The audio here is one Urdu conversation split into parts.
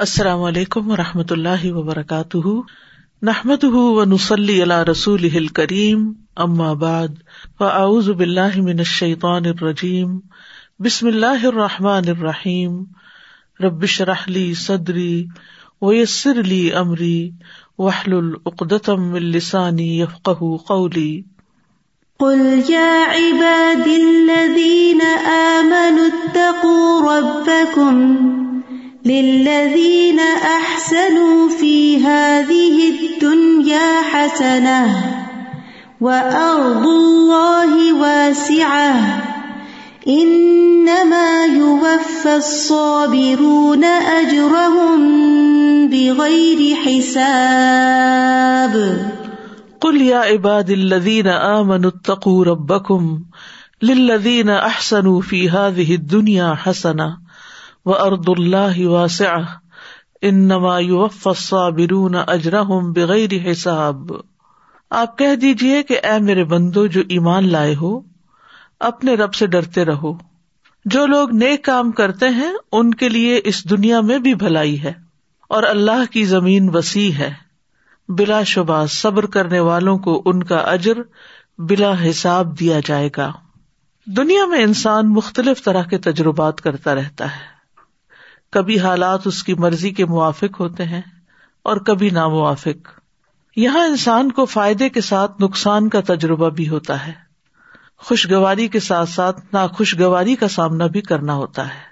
السلام علیکم و رحمۃ اللہ وبرکاتہ۔ نحمد و نسلی اللہ رسول کریم بعد، فاعوذ باللہ من الشیطان الرجیم، بسم اللہ الرحمٰن الرحیم۔ ربش رحلی صدری ویسر علی عمری وحل العقدم السانی یفق قولی۔ قل يا عباد الذين آمنوا اتقوا ربكم للذين أحسنوا في هذه الدنيا حسنة وأرض الله واسعة إنما يوفى الصابرون أجرهم بغير حساب قل يا عباد الذين آمنوا اتقوا ربكم للذين أحسنوا في هذه الدنيا حسنة و ارد اللہ واسع انما الصابرون اجرهم بغیر حساب۔ آپ کہہ دیجیے کہ اے میرے بندو جو ایمان لائے ہو، اپنے رب سے ڈرتے رہو۔ جو لوگ نیک کام کرتے ہیں، ان کے لیے اس دنیا میں بھی بھلائی ہے۔ اور اللہ کی زمین وسیع ہے۔ بلا شبہ صبر کرنے والوں کو ان کا اجر بلا حساب دیا جائے گا۔ دنیا میں انسان مختلف طرح کے تجربات کرتا رہتا ہے۔ کبھی حالات اس کی مرضی کے موافق ہوتے ہیں اور کبھی ناموافق۔ یہاں انسان کو فائدے کے ساتھ نقصان کا تجربہ بھی ہوتا ہے۔ خوشگواری کے ساتھ ساتھ ناخوشگواری کا سامنا بھی کرنا ہوتا ہے۔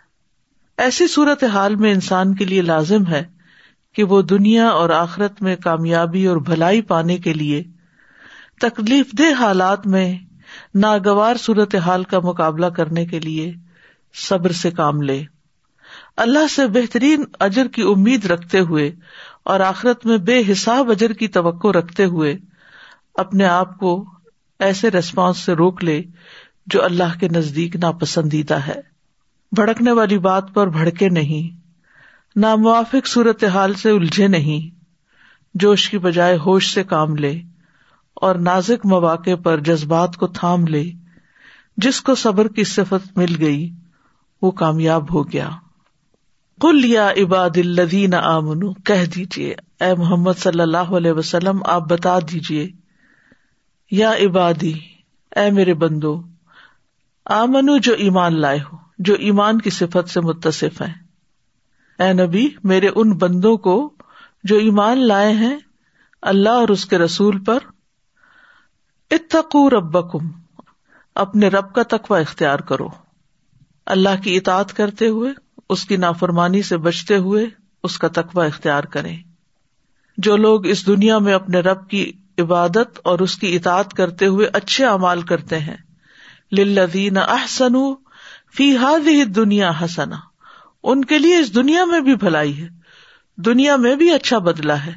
ایسی صورت حال میں انسان کے لیے لازم ہے کہ وہ دنیا اور آخرت میں کامیابی اور بھلائی پانے کے لیے تکلیف دہ حالات میں ناگوار صورت حال کا مقابلہ کرنے کے لیے صبر سے کام لے۔ اللہ سے بہترین اجر کی امید رکھتے ہوئے اور آخرت میں بے حساب اجر کی توقع رکھتے ہوئے اپنے آپ کو ایسے ریسپانس سے روک لے جو اللہ کے نزدیک ناپسندیدہ ہے۔ بھڑکنے والی بات پر بھڑکے نہیں۔ ناموافق صورت حال سے الجھے نہیں۔ جوش کی بجائے ہوش سے کام لے اور نازک مواقع پر جذبات کو تھام لے۔ جس کو صبر کی صفت مل گئی، وہ کامیاب ہو گیا۔ کل یا عباد الدین آمن کہہ دیجیے اے محمد صلی اللہ علیہ وسلم، آپ بتا دیجیے یا عبادی، اے میرے بندو، آمنو جو ایمان لائے ہو، جو ایمان کی صفت سے متصف ہے اے نبی، میرے ان بندوں کو جو ایمان لائے ہیں، اللہ اور اس کے رسول پر اتقو ربکم، اپنے رب کا تقوی اختیار کرو۔ اللہ کی اطاعت کرتے ہوئے اس کی نافرمانی سے بچتے ہوئے اس کا تقوی اختیار کرے جو لوگ اس دنیا میں اپنے رب کی عبادت اور اس کی اطاعت کرتے ہوئے اچھے اعمال کرتے ہیں، للذین احسن فی ہاد دنیا حسنا ان کے لیے اس دنیا میں بھی بھلائی ہے، دنیا میں بھی اچھا بدلا ہے،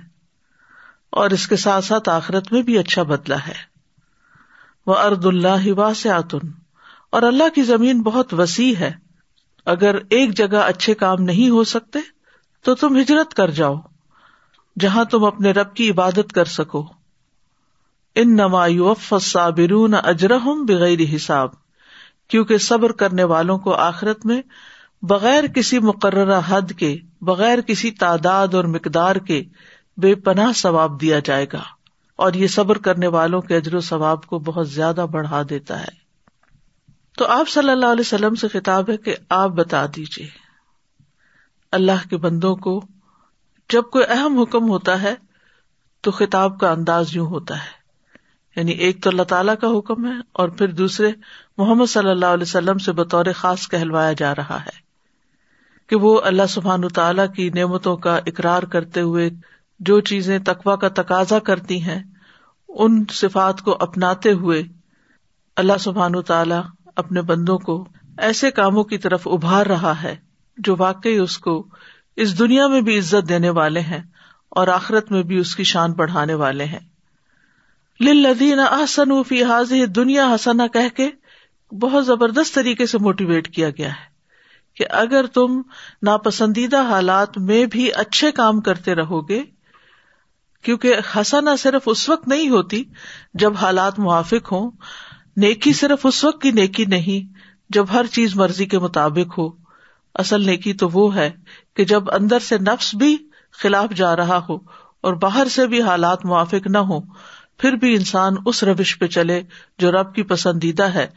اور اس کے ساتھ ساتھ آخرت میں بھی اچھا بدلا ہے۔ وہ ارد اللہ واسعتن اور اللہ کی زمین بہت وسیع ہے۔ اگر ایک جگہ اچھے کام نہیں ہو سکتے، تو تم ہجرت کر جاؤ، جہاں تم اپنے رب کی عبادت کر سکو۔ ان نمایوف صابرون اجرہم بغیر حساب، کیونکہ صبر کرنے والوں کو آخرت میں بغیر کسی مقررہ حد کے، بغیر کسی تعداد اور مقدار کے بے پناہ ثواب دیا جائے گا۔ اور یہ صبر کرنے والوں کے اجر و ثواب کو بہت زیادہ بڑھا دیتا ہے۔ تو آپ صلی اللہ علیہ وسلم سے خطاب ہے کہ آپ بتا دیجیے اللہ کے بندوں کو جب کوئی اہم حکم ہوتا ہے تو خطاب کا انداز یوں ہوتا ہے۔ یعنی ایک تو اللہ تعالیٰ کا حکم ہے اور پھر دوسرے محمد صلی اللہ علیہ وسلم سے بطور خاص کہلوایا جا رہا ہے کہ وہ اللہ سبحان تعالیٰ کی نعمتوں کا اقرار کرتے ہوئے جو چیزیں تقوا کا تقاضا کرتی ہیں، ان صفات کو اپناتے ہوئے اللہ سبحان تعالیٰ اپنے بندوں کو ایسے کاموں کی طرف ابھار رہا ہے جو واقعی اس کو اس دنیا میں بھی عزت دینے والے ہیں اور آخرت میں بھی اس کی شان بڑھانے والے ہیں۔ لدین احسن فی حاضر دنیا حسنا کہہ کے بہت زبردست طریقے سے موٹیویٹ کیا گیا ہے کہ اگر تم ناپسندیدہ حالات میں بھی اچھے کام کرتے رہو گے، کیونکہ حسنا صرف اس وقت نہیں ہوتی جب حالات موافق ہوں نیکی صرف اس وقت کی نیکی نہیں، جب ہر چیز مرضی کے مطابق ہو۔ اصل نیکی تو وہ ہے کہ جب اندر سے نفس بھی خلاف جا رہا ہو اور باہر سے بھی حالات موافق نہ ہو پھر بھی انسان اس روش پہ چلے جو رب کی پسندیدہ ہے۔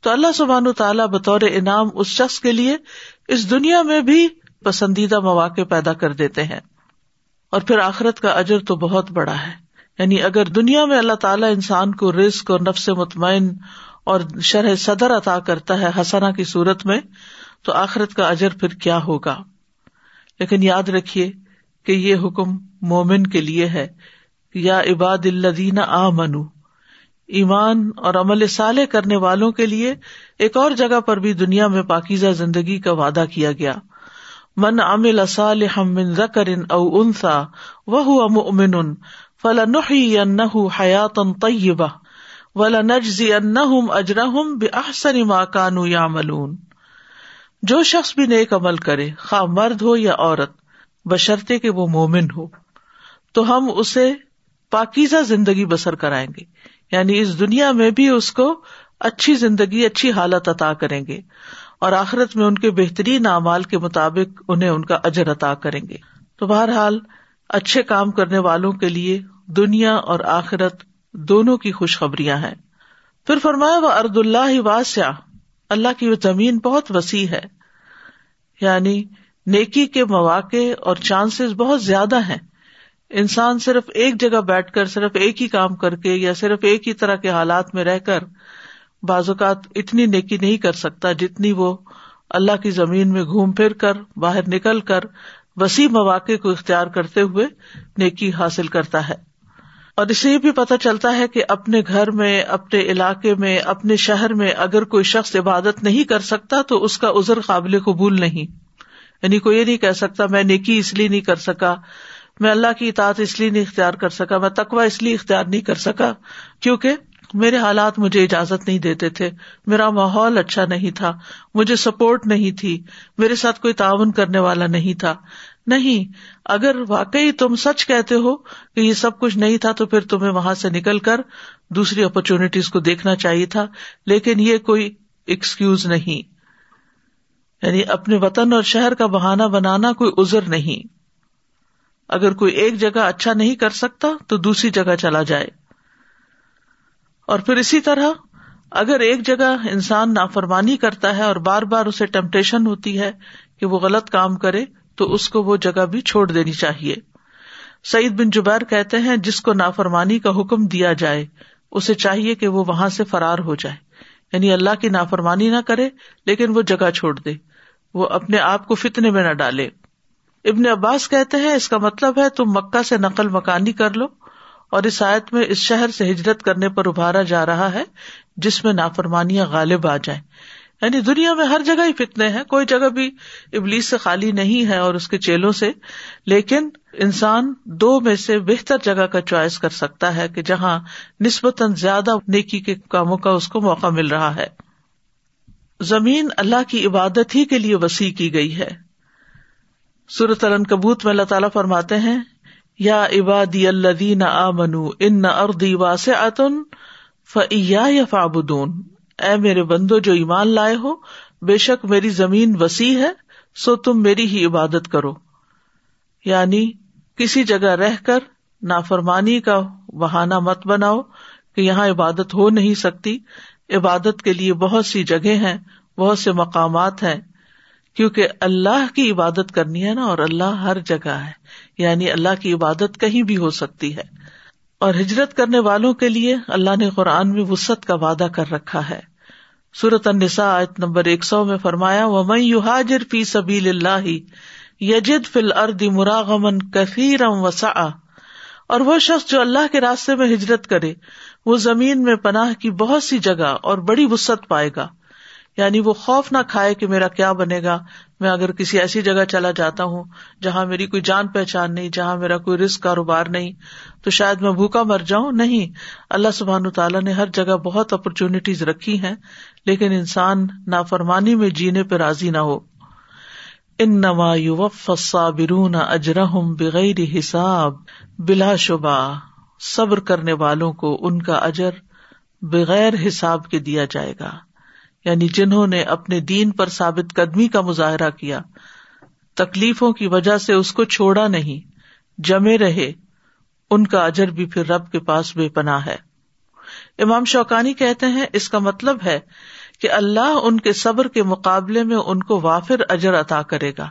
تو اللہ سبحان تعالیٰ بطور انعام اس شخص کے لیے اس دنیا میں بھی پسندیدہ مواقع پیدا کر دیتے ہیں۔ اور پھر آخرت کا اجر تو بہت بڑا ہے۔ یعنی اگر دنیا میں اللہ تعالیٰ انسان کو رسک اور نفس مطمئن اور شرح صدر عطا کرتا ہے حسنا کی صورت میں، تو آخرت کا اجر پھر کیا ہوگا؟ لیکن یاد رکھیے کہ یہ حکم مومن کے لیے ہے۔ یا عباد الدین آ منو ایمان اور عمل سالے کرنے والوں کے لیے ایک اور جگہ پر بھی دنیا میں پاکیزہ زندگی کا وعدہ کیا گیا۔ من امل من ذکر او انسا وہ مؤمن فلنحيينه حياة طيبة ولنجزينهم اجرهم باحسن ما كانوا يعملون۔ جو شخص بھی نیک عمل کرے، خواہ مرد ہو یا عورت، بشرطے کہ وہ مومن ہو، تو ہم اسے پاکیزہ زندگی بسر کرائیں گے۔ یعنی اس دنیا میں بھی اس کو اچھی زندگی، اچھی حالت عطا کریں گے اور آخرت میں ان کے بہترین اعمال کے مطابق انہیں ان کا اجر عطا کریں گے۔ تو بہرحال اچھے کام کرنے والوں کے لیے دنیا اور آخرت دونوں کی خوشخبریاں ہیں۔ پھر فرمایا، وہ ارد اللہ واسع، اللہ کی وہ زمین بہت وسیع ہے۔ یعنی نیکی کے مواقع اور چانسز بہت زیادہ ہیں۔ انسان صرف ایک جگہ بیٹھ کر، صرف ایک ہی کام کر کے یا صرف ایک ہی طرح کے حالات میں رہ کر بعض اوقات اتنی نیکی نہیں کر سکتا جتنی وہ اللہ کی زمین میں گھوم پھر کر، باہر نکل کر وسیع مواقع کو اختیار کرتے ہوئے نیکی حاصل کرتا ہے۔ اور اسے یہ بھی پتا چلتا ہے کہ اپنے گھر میں، اپنے علاقے میں، اپنے شہر میں اگر کوئی شخص عبادت نہیں کر سکتا تو اس کا ازر قابل قبول نہیں۔ یعنی کوئی یہ نہیں کہہ سکتا، میں نیکی اس لیے نہیں کر سکا، میں اللہ کی اطاعت اس لیے نہیں اختیار کر سکا، میں تقوا اس لیے اختیار نہیں کر سکا، کیونکہ میرے حالات مجھے اجازت نہیں دیتے تھے۔ میرا ماحول اچھا نہیں تھا۔ مجھے سپورٹ نہیں تھی۔ میرے ساتھ کوئی تعاون کرنے والا نہیں تھا۔ نہیں، اگر واقعی تم سچ کہتے ہو کہ یہ سب کچھ نہیں تھا تو پھر تمہیں وہاں سے نکل کر دوسری اپرچونیٹیز کو دیکھنا چاہیے تھا۔ لیکن یہ کوئی ایکسکیوز نہیں۔ یعنی اپنے وطن اور شہر کا بہانا بنانا کوئی ازر نہیں۔ اگر کوئی ایک جگہ اچھا نہیں کر سکتا تو دوسری جگہ چلا جائے۔ اور پھر اسی طرح اگر ایک جگہ انسان نافرمانی کرتا ہے اور بار بار اسے ٹمپٹیشن ہوتی ہے کہ وہ غلط کام کرے، تو اس کو وہ جگہ بھی چھوڑ دینی چاہیے۔ سعید بن جبیر کہتے ہیں، جس کو نافرمانی کا حکم دیا جائے، اسے چاہیے کہ وہ وہاں سے فرار ہو جائے۔ یعنی اللہ کی نافرمانی نہ کرے، لیکن وہ جگہ چھوڑ دے۔ وہ اپنے آپ کو فتنے میں نہ ڈالے۔ ابن عباس کہتے ہیں، اس کا مطلب ہے، تم مکہ سے نقل مکانی کر لو۔ اور اس آیت میں اس شہر سے ہجرت کرنے پر ابھارا جا رہا ہے، جس میں نافرمانیاں غالب آ جائیں۔ یعنی دنیا میں ہر جگہ ہی فتنے ہیں، کوئی جگہ بھی ابلیس سے خالی نہیں ہے اور اس کے چیلوں سے، لیکن انسان دو میں سے بہتر جگہ کا چوائس کر سکتا ہے کہ جہاں نسبتاً زیادہ نیکی کے کاموں کا اس کو موقع مل رہا ہے۔ زمین اللہ کی عبادت ہی کے لیے وسیع کی گئی ہے۔ سورت علن کبوت میں اللہ تعالیٰ فرماتے ہیں یا عبادی اللہ آ منو ان نہ اردی واس اتن فیا فابدون اے میرے بندو، جو ایمان لائے ہو، بے شک میری زمین وسیع ہے، سو تم میری ہی عبادت کرو۔ یعنی کسی جگہ رہ کر نافرمانی کا بہانا مت بناؤ کہ یہاں عبادت ہو نہیں سکتی۔ عبادت کے لیے بہت سی جگہ ہیں، بہت سے مقامات ہیں۔ کیونکہ اللہ کی عبادت کرنی ہے نا اور اللہ ہر جگہ ہے۔ یعنی اللہ کی عبادت کہیں بھی ہو سکتی ہے۔ اور ہجرت کرنے والوں کے لیے اللہ نے قرآن میں وسط کا وعدہ کر رکھا ہے۔ سورت النساء آیت نمبر ایک سو میں فرمایا وہ میں یو حاجر فی سبیل اللہ یجد فل ارد مراغمن وسا اور وہ شخص جو اللہ کے راستے میں ہجرت کرے، وہ زمین میں پناہ کی بہت سی جگہ اور بڑی وسط پائے گا۔ یعنی وہ خوف نہ کھائے کہ میرا کیا بنے گا میں اگر کسی ایسی جگہ چلا جاتا ہوں جہاں میری کوئی جان پہچان نہیں، جہاں میرا کوئی رسک کاروبار نہیں، تو شاید میں بھوکا مر جاؤں؟ نہیں۔ اللہ سبحان تعالیٰ نے ہر جگہ بہت اپرچونیٹیز رکھی ہیں، لیکن انسان نافرمانی میں جینے پہ راضی نہ ہو۔ ان نما برون اجرحم بغیر حساب، بلا شبہ صبر کرنے والوں کو ان کا اجر بغیر حساب کے دیا جائے گا۔ یعنی جنہوں نے اپنے دین پر ثابت قدمی کا مظاہرہ کیا، تکلیفوں کی وجہ سے اس کو چھوڑا نہیں، جمے رہے، ان کا اجر بھی پھر رب کے پاس بے پناہ ہے۔ امام شوقانی کہتے ہیں، اس کا مطلب ہے کہ اللہ ان کے صبر کے مقابلے میں ان کو وافر اجر عطا کرے گا۔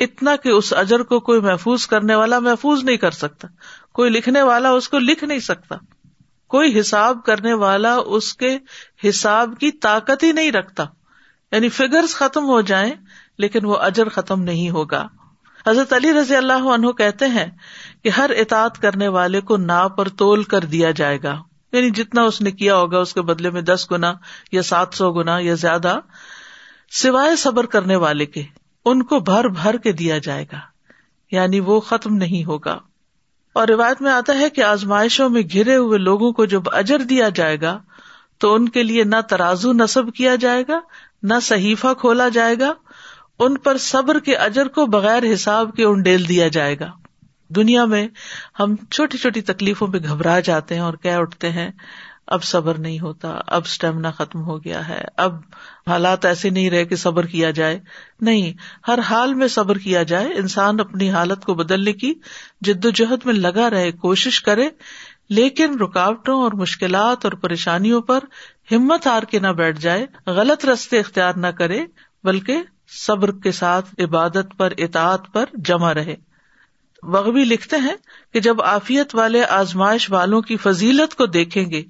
اتنا کہ اس اجر کو کوئی محفوظ کرنے والا محفوظ نہیں کر سکتا، کوئی لکھنے والا اس کو لکھ نہیں سکتا۔ کوئی حساب کرنے والا اس کے حساب کی طاقت ہی نہیں رکھتا۔ یعنی فگرز ختم ہو جائیں، لیکن وہ اجر ختم نہیں ہوگا۔ حضرت علی رضی اللہ عنہ کہتے ہیں کہ ہر اطاعت کرنے والے کو نا پر تول کر دیا جائے گا۔ یعنی جتنا اس نے کیا ہوگا، اس کے بدلے میں دس گنا یا سات سو گنا یا زیادہ سوائے صبر کرنے والے کے، ان کو بھر بھر کے دیا جائے گا۔ یعنی وہ ختم نہیں ہوگا۔ اور روایت میں آتا ہے کہ آزمائشوں میں گھرے ہوئے لوگوں کو جب اجر دیا جائے گا تو ان کے لیے نہ ترازو نصب کیا جائے گا، نہ صحیفہ کھولا جائے گا، ان پر صبر کے اجر کو بغیر حساب کے انڈیل دیا جائے گا۔ دنیا میں ہم چھوٹی چھوٹی تکلیفوں پہ گھبرا جاتے ہیں اور کہہ اٹھتے ہیں اب صبر نہیں ہوتا، اب اسٹیمنا ختم ہو گیا ہے، اب حالات ایسے نہیں رہے کہ صبر کیا جائے۔ نہیں، ہر حال میں صبر کیا جائے، انسان اپنی حالت کو بدلنے کی جد و جہد میں لگا رہے، کوشش کرے، لیکن رکاوٹوں اور مشکلات اور پریشانیوں پر ہمت ہار کے نہ بیٹھ جائے، غلط رستے اختیار نہ کرے، بلکہ صبر کے ساتھ عبادت پر، اطاعت پر جمع رہے۔ وغبی لکھتے ہیں کہ جب آفیت والے آزمائش والوں کی فضیلت کو دیکھیں گے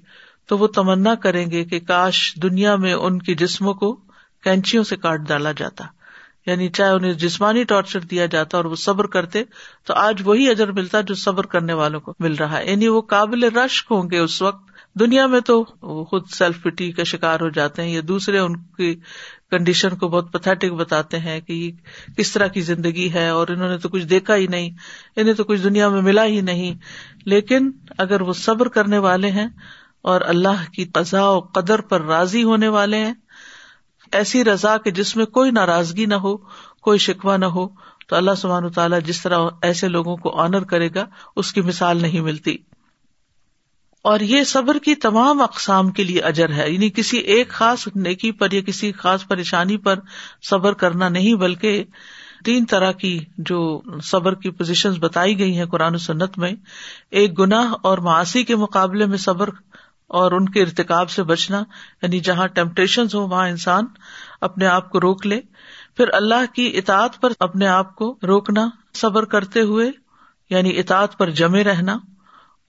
تو وہ تمنا کریں گے کہ کاش دنیا میں ان کے جسموں کو کینچیوں سے کاٹ ڈالا جاتا۔ یعنی چاہے انہیں جسمانی ٹارچر دیا جاتا اور وہ صبر کرتے، تو آج وہی اجر ملتا جو صبر کرنے والوں کو مل رہا ہے۔ یعنی وہ قابل رشک ہوں گے اس وقت۔ دنیا میں تو وہ خود سیلف پٹی کا شکار ہو جاتے ہیں یا دوسرے ان کی کنڈیشن کو بہت پتھیٹک بتاتے ہیں کہ کس طرح کی زندگی ہے اور انہوں نے تو کچھ دیکھا ہی نہیں، انہیں تو کچھ دنیا میں ملا ہی نہیں۔ لیکن اگر وہ صبر کرنے والے ہیں اور اللہ کی قزا و قدر پر راضی ہونے والے ہیں۔ ایسی رضا کہ جس میں کوئی ناراضگی نہ ہو، کوئی شکوا نہ ہو، تو اللہ سبحان تعالیٰ جس طرح ایسے لوگوں کو آنر کرے گا، اس کی مثال نہیں ملتی۔ اور یہ صبر کی تمام اقسام کے لیے اجر ہے۔ یعنی کسی ایک خاص نیکی پر یا کسی خاص پریشانی پر صبر کرنا نہیں، بلکہ تین طرح کی جو صبر کی پوزیشن بتائی گئی ہیں قرآن و سنت میں، ایک گناہ اور معاشی کے مقابلے میں صبر اور ان کے ارتقاب سے بچنا یعنی جہاں ٹیمپٹیشن ہو وہاں انسان اپنے آپ کو روک لے۔ پھر اللہ کی اطاعت پر اپنے آپ کو روکنا، صبر کرتے ہوئے یعنی اطاعت پر جمے رہنا،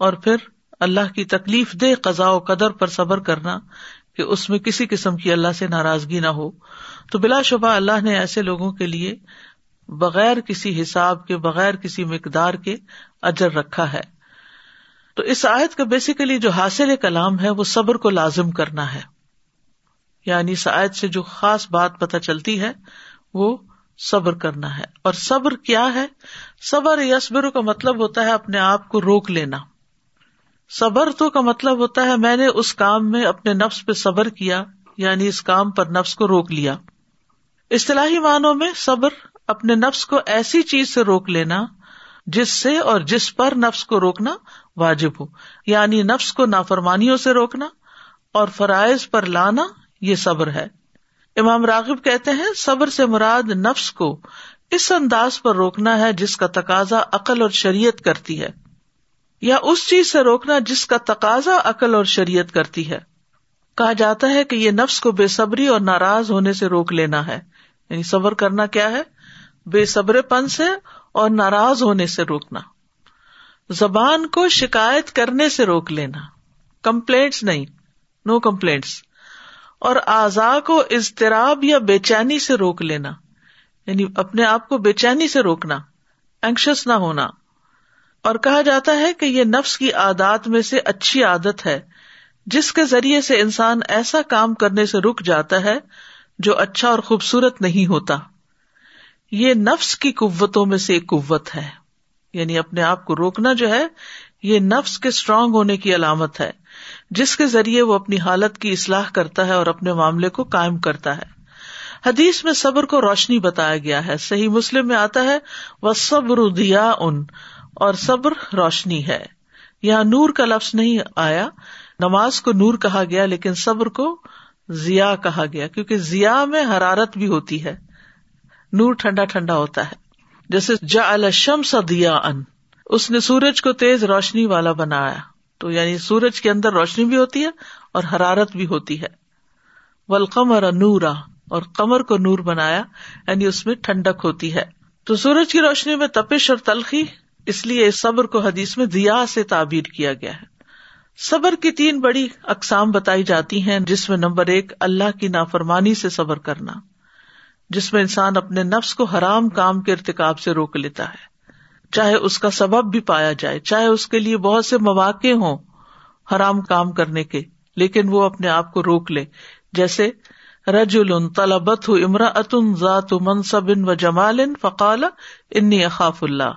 اور پھر اللہ کی تکلیف دے قزا و قدر پر صبر کرنا کہ اس میں کسی قسم کی اللہ سے ناراضگی نہ ہو۔ تو بلا شبہ اللہ نے ایسے لوگوں کے لیے بغیر کسی حساب کے، بغیر کسی مقدار کے اجر رکھا ہے۔ تو اس آیت کا بیسیکلی جو حاصل کلام ہے وہ صبر کو لازم کرنا ہے۔ یعنی اس آیت سے جو خاص بات پتہ چلتی ہے، وہ صبر کرنا ہے۔ اور صبر کیا ہے؟ صبر یسبر کا مطلب ہوتا ہے اپنے آپ کو روک لینا۔ صبر تو کا مطلب ہوتا ہے میں نے اس کام میں اپنے نفس پہ صبر کیا یعنی اس کام پر نفس کو روک لیا۔ اصطلاحی معنوں میں صبر اپنے نفس کو ایسی چیز سے روک لینا جس سے اور جس پر نفس کو روکنا واجب ہو۔ یعنی نفس کو نافرمانیوں سے روکنا اور فرائض پر لانا یہ صبر ہے۔ امام راغب کہتے ہیں، صبر سے مراد نفس کو اس انداز پر روکنا ہے جس کا تقاضا عقل اور شریعت کرتی ہے۔ یا اس چیز سے روکنا جس کا تقاضا عقل اور شریعت کرتی ہے۔ کہا جاتا ہے کہ یہ نفس کو بے صبری اور ناراض ہونے سے روک لینا ہے۔ یعنی صبر کرنا کیا ہے؟ بے صبر پن سے اور ناراض ہونے سے روکنا۔ زبان کو شکایت کرنے سے روک لینا۔ کمپلینٹس نہیں نو کمپلینٹس اور اعضا کو اضطراب یا بے چینی سے روک لینا۔ یعنی اپنے آپ کو بے چینی سے روکنا اینکشس نہ ہونا۔ اور کہا جاتا ہے کہ یہ نفس کی عادات میں سے اچھی عادت ہے، جس کے ذریعے سے انسان ایسا کام کرنے سے رک جاتا ہے جو اچھا اور خوبصورت نہیں ہوتا۔ یہ نفس کی قوتوں میں سے ایک قوت ہے۔ یعنی اپنے آپ کو روکنا جو ہے، یہ نفس کے اسٹرانگ ہونے کی علامت ہے، جس کے ذریعے وہ اپنی حالت کی اصلاح کرتا ہے اور اپنے معاملے کو قائم کرتا ہے۔ حدیث میں صبر کو روشنی بتایا گیا ہے۔ صحیح مسلم میں آتا ہے وہ صبر دیا ان اور صبر روشنی ہے۔ یہاں نور کا لفظ نہیں آیا، نماز کو نور کہا گیا، لیکن صبر کو ضیا کہا گیا، کیونکہ ضیا میں حرارت بھی ہوتی ہے۔ نور ٹھنڈا ٹھنڈا ہوتا ہے۔ جیسے جا الشم دیا ان اس نے سورج کو تیز روشنی والا بنایا۔ تو یعنی سورج کے اندر روشنی بھی ہوتی ہے اور حرارت بھی ہوتی ہے۔ ولقمر نورا، اور کمر کو نور بنایا یعنی اس میں ٹھنڈک ہوتی ہے۔ تو سورج کی روشنی میں تپش اور تلخی، اس لیے اس صبر کو حدیث میں دیا سے تعبیر کیا گیا ہے۔ صبر کی تین بڑی اقسام بتائی جاتی ہیں، جس میں نمبر ایک، اللہ کی نافرمانی سے صبر کرنا۔ جس میں انسان اپنے نفس کو حرام کام کے ارتکاب سے روک لیتا ہے۔ چاہے اس کا سبب بھی پایا جائے، چاہے اس کے لیے بہت سے مواقع ہوں حرام کام کرنے کے، لیکن وہ اپنے آپ کو روک لے۔ جیسے رج طلبت امرا اتن ذات منصب و جمال فقال انی اخاف اللہ۔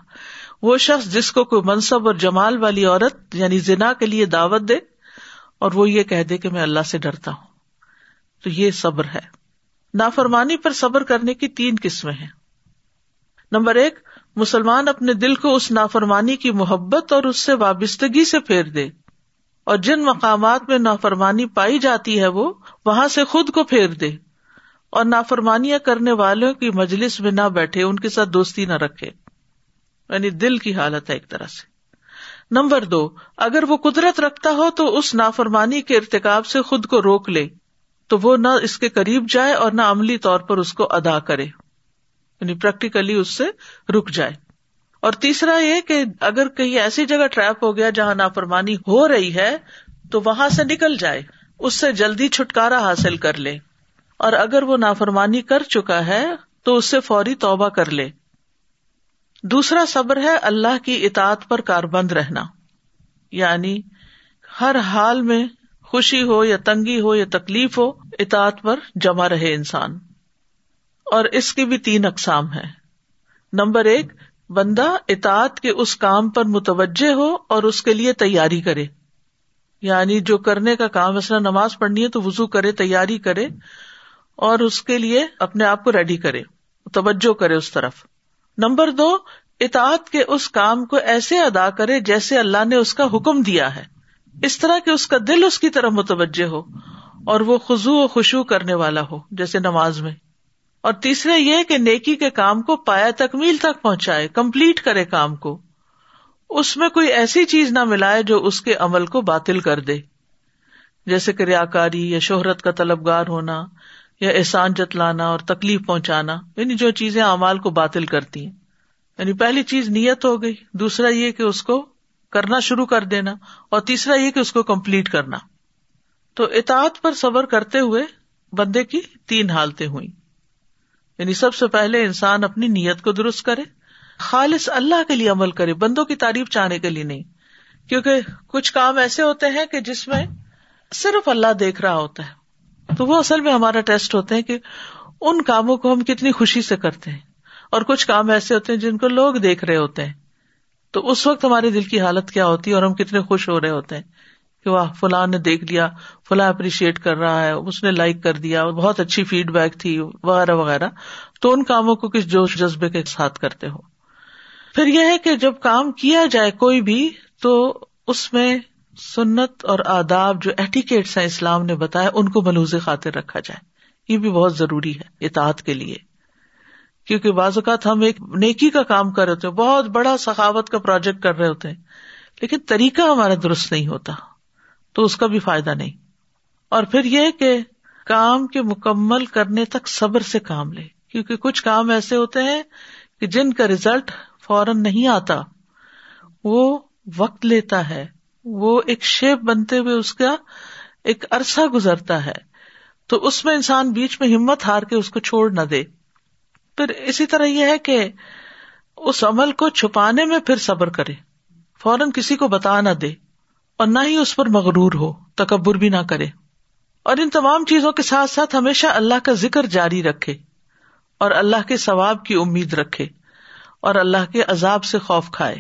وہ شخص جس کو کوئی منصب اور جمال والی عورت یعنی زنا کے لیے دعوت دے اور وہ یہ کہہ دے کہ میں اللہ سے ڈرتا ہوں۔ تو یہ صبر ہے۔ نافرمانی پر صبر کرنے کی تین قسمیں ہیں۔ نمبر ایک، مسلمان اپنے دل کو اس نافرمانی کی محبت اور اس سے وابستگی سے پھیر دے۔ اور جن مقامات میں نافرمانی پائی جاتی ہے وہ، وہاں سے خود کو پھیر دے۔ اور نافرمانیاں کرنے والوں کی مجلس میں نہ بیٹھے، ان کے ساتھ دوستی نہ رکھے۔ یعنی دل کی حالت ہے ایک طرح سے۔ نمبر دو، اگر وہ قدرت رکھتا ہو تو اس نافرمانی کے ارتکاب سے خود کو روک لے۔ تو وہ نہ اس کے قریب جائے اور نہ عملی طور پر اس کو ادا کرے۔ یعنی پریکٹیکلی اس سے رک جائے۔ اور تیسرا یہ کہ اگر کہیں ایسی جگہ ٹریپ ہو گیا جہاں نافرمانی ہو رہی ہے، تو وہاں سے نکل جائے۔ اس سے جلدی چھٹکارا حاصل کر لے۔ اور اگر وہ نافرمانی کر چکا ہے، تو اس سے فوری توبہ کر لے۔ دوسرا صبر ہے اللہ کی اطاعت پر کار بند رہنا۔ یعنی ہر حال میں خوشی ہو یا تنگی ہو یا تکلیف ہو، اطاعت پر جمع رہے انسان۔ اور اس کی بھی تین اقسام ہے نمبر ایک، بندہ اطاعت کے اس کام پر متوجہ ہو اور اس کے لیے تیاری کرے۔ یعنی جو کرنے کا کام، مثلا نماز پڑھنی ہے تو وزو کرے، تیاری کرے اور اس کے لیے اپنے آپ کو ریڈی کرے، توجہ کرے اس طرف۔ نمبر دو، اطاعت کے اس کام کو ایسے ادا کرے جیسے اللہ نے اس کا حکم دیا ہے۔ اس طرح کہ اس کا دل اس کی طرف متوجہ ہو اور وہ خزو و خوشبو کرنے والا ہو، جیسے نماز میں۔ اور تیسرے یہ کہ نیکی کے کام کو پایا تکمیل تک پہنچائے، کمپلیٹ کرے کام کو۔ اس میں کوئی ایسی چیز نہ ملائے جو اس کے عمل کو باطل کر دے۔ جیسے کہ ریا کاری یا شہرت کا طلبگار ہونا یا احسان جتلانا اور تکلیف پہنچانا یعنی جو چیزیں امال کو باطل کرتی ہیں۔ یعنی پہلی چیز نیت ہو گئی، دوسرا یہ کہ اس کو کرنا شروع کر دینا اور تیسرا یہ کہ اس کو کمپلیٹ کرنا۔ تو اطاعت پر صبر کرتے ہوئے بندے کی تین حالتیں ہوئی یعنی سب سے پہلے انسان اپنی نیت کو درست کرے، خالص اللہ کے لیے عمل کرے، بندوں کی تعریف چاہنے کے لیے نہیں۔ کیونکہ کچھ کام ایسے ہوتے ہیں کہ جس میں صرف اللہ دیکھ رہا ہوتا ہے۔ تو وہ اصل میں ہمارا ٹیسٹ ہوتے ہیں کہ ان کاموں کو ہم کتنی خوشی سے کرتے ہیں۔ اور کچھ کام ایسے ہوتے ہیں جن کو لوگ دیکھ رہے ہوتے ہیں۔ تو اس وقت ہمارے دل کی حالت کیا ہوتی ہے اور ہم کتنے خوش ہو رہے ہوتے ہیں کہ واہ، فلاں نے دیکھ لیا، فلاں اپریشیٹ کر رہا ہے، اس نے لائک کر دیا بہت اچھی فیڈ بیک تھی، وغیرہ وغیرہ۔ تو ان کاموں کو کس جوش، جذبے کے ساتھ کرتے ہو۔ پھر یہ ہے کہ جب کام کیا جائے کوئی بھی، تو اس میں سنت اور آداب جو ایٹیکیٹس ہیں اسلام نے بتایا، ان کو ملوز خاطر رکھا جائے۔ یہ بھی بہت ضروری ہے، اطاعت کے لیے۔ کیونکہ بعض اوقات ہم ایک نیکی کا کام کر رہے ہوتے ہیں، بہت بڑا سخاوت کا پروجیکٹ کر رہے ہوتے ہیں، لیکن طریقہ ہمارا درست نہیں ہوتا، تو اس کا بھی فائدہ نہیں۔ اور پھر یہ کہ کام کے مکمل کرنے تک صبر سے کام لے، کیونکہ کچھ کام ایسے ہوتے ہیں کہ جن کا ریزلٹ فوراً نہیں آتا، وہ وقت لیتا ہے، وہ ایک شیپ بنتے ہوئے اس کا ایک عرصہ گزرتا ہے۔ تو اس میں انسان بیچ میں ہمت ہار کے اس کو چھوڑ نہ دے۔ پھر اسی طرح یہ ہے کہ اس عمل کو چھپانے میں پھر صبر کرے، فوراً کسی کو بتا نہ دے اور نہ ہی اس پر مغرور ہو، تکبر بھی نہ کرے۔ اور ان تمام چیزوں کے ساتھ ساتھ ہمیشہ اللہ کا ذکر جاری رکھے اور اللہ کے ثواب کی امید رکھے اور اللہ کے عذاب سے خوف کھائے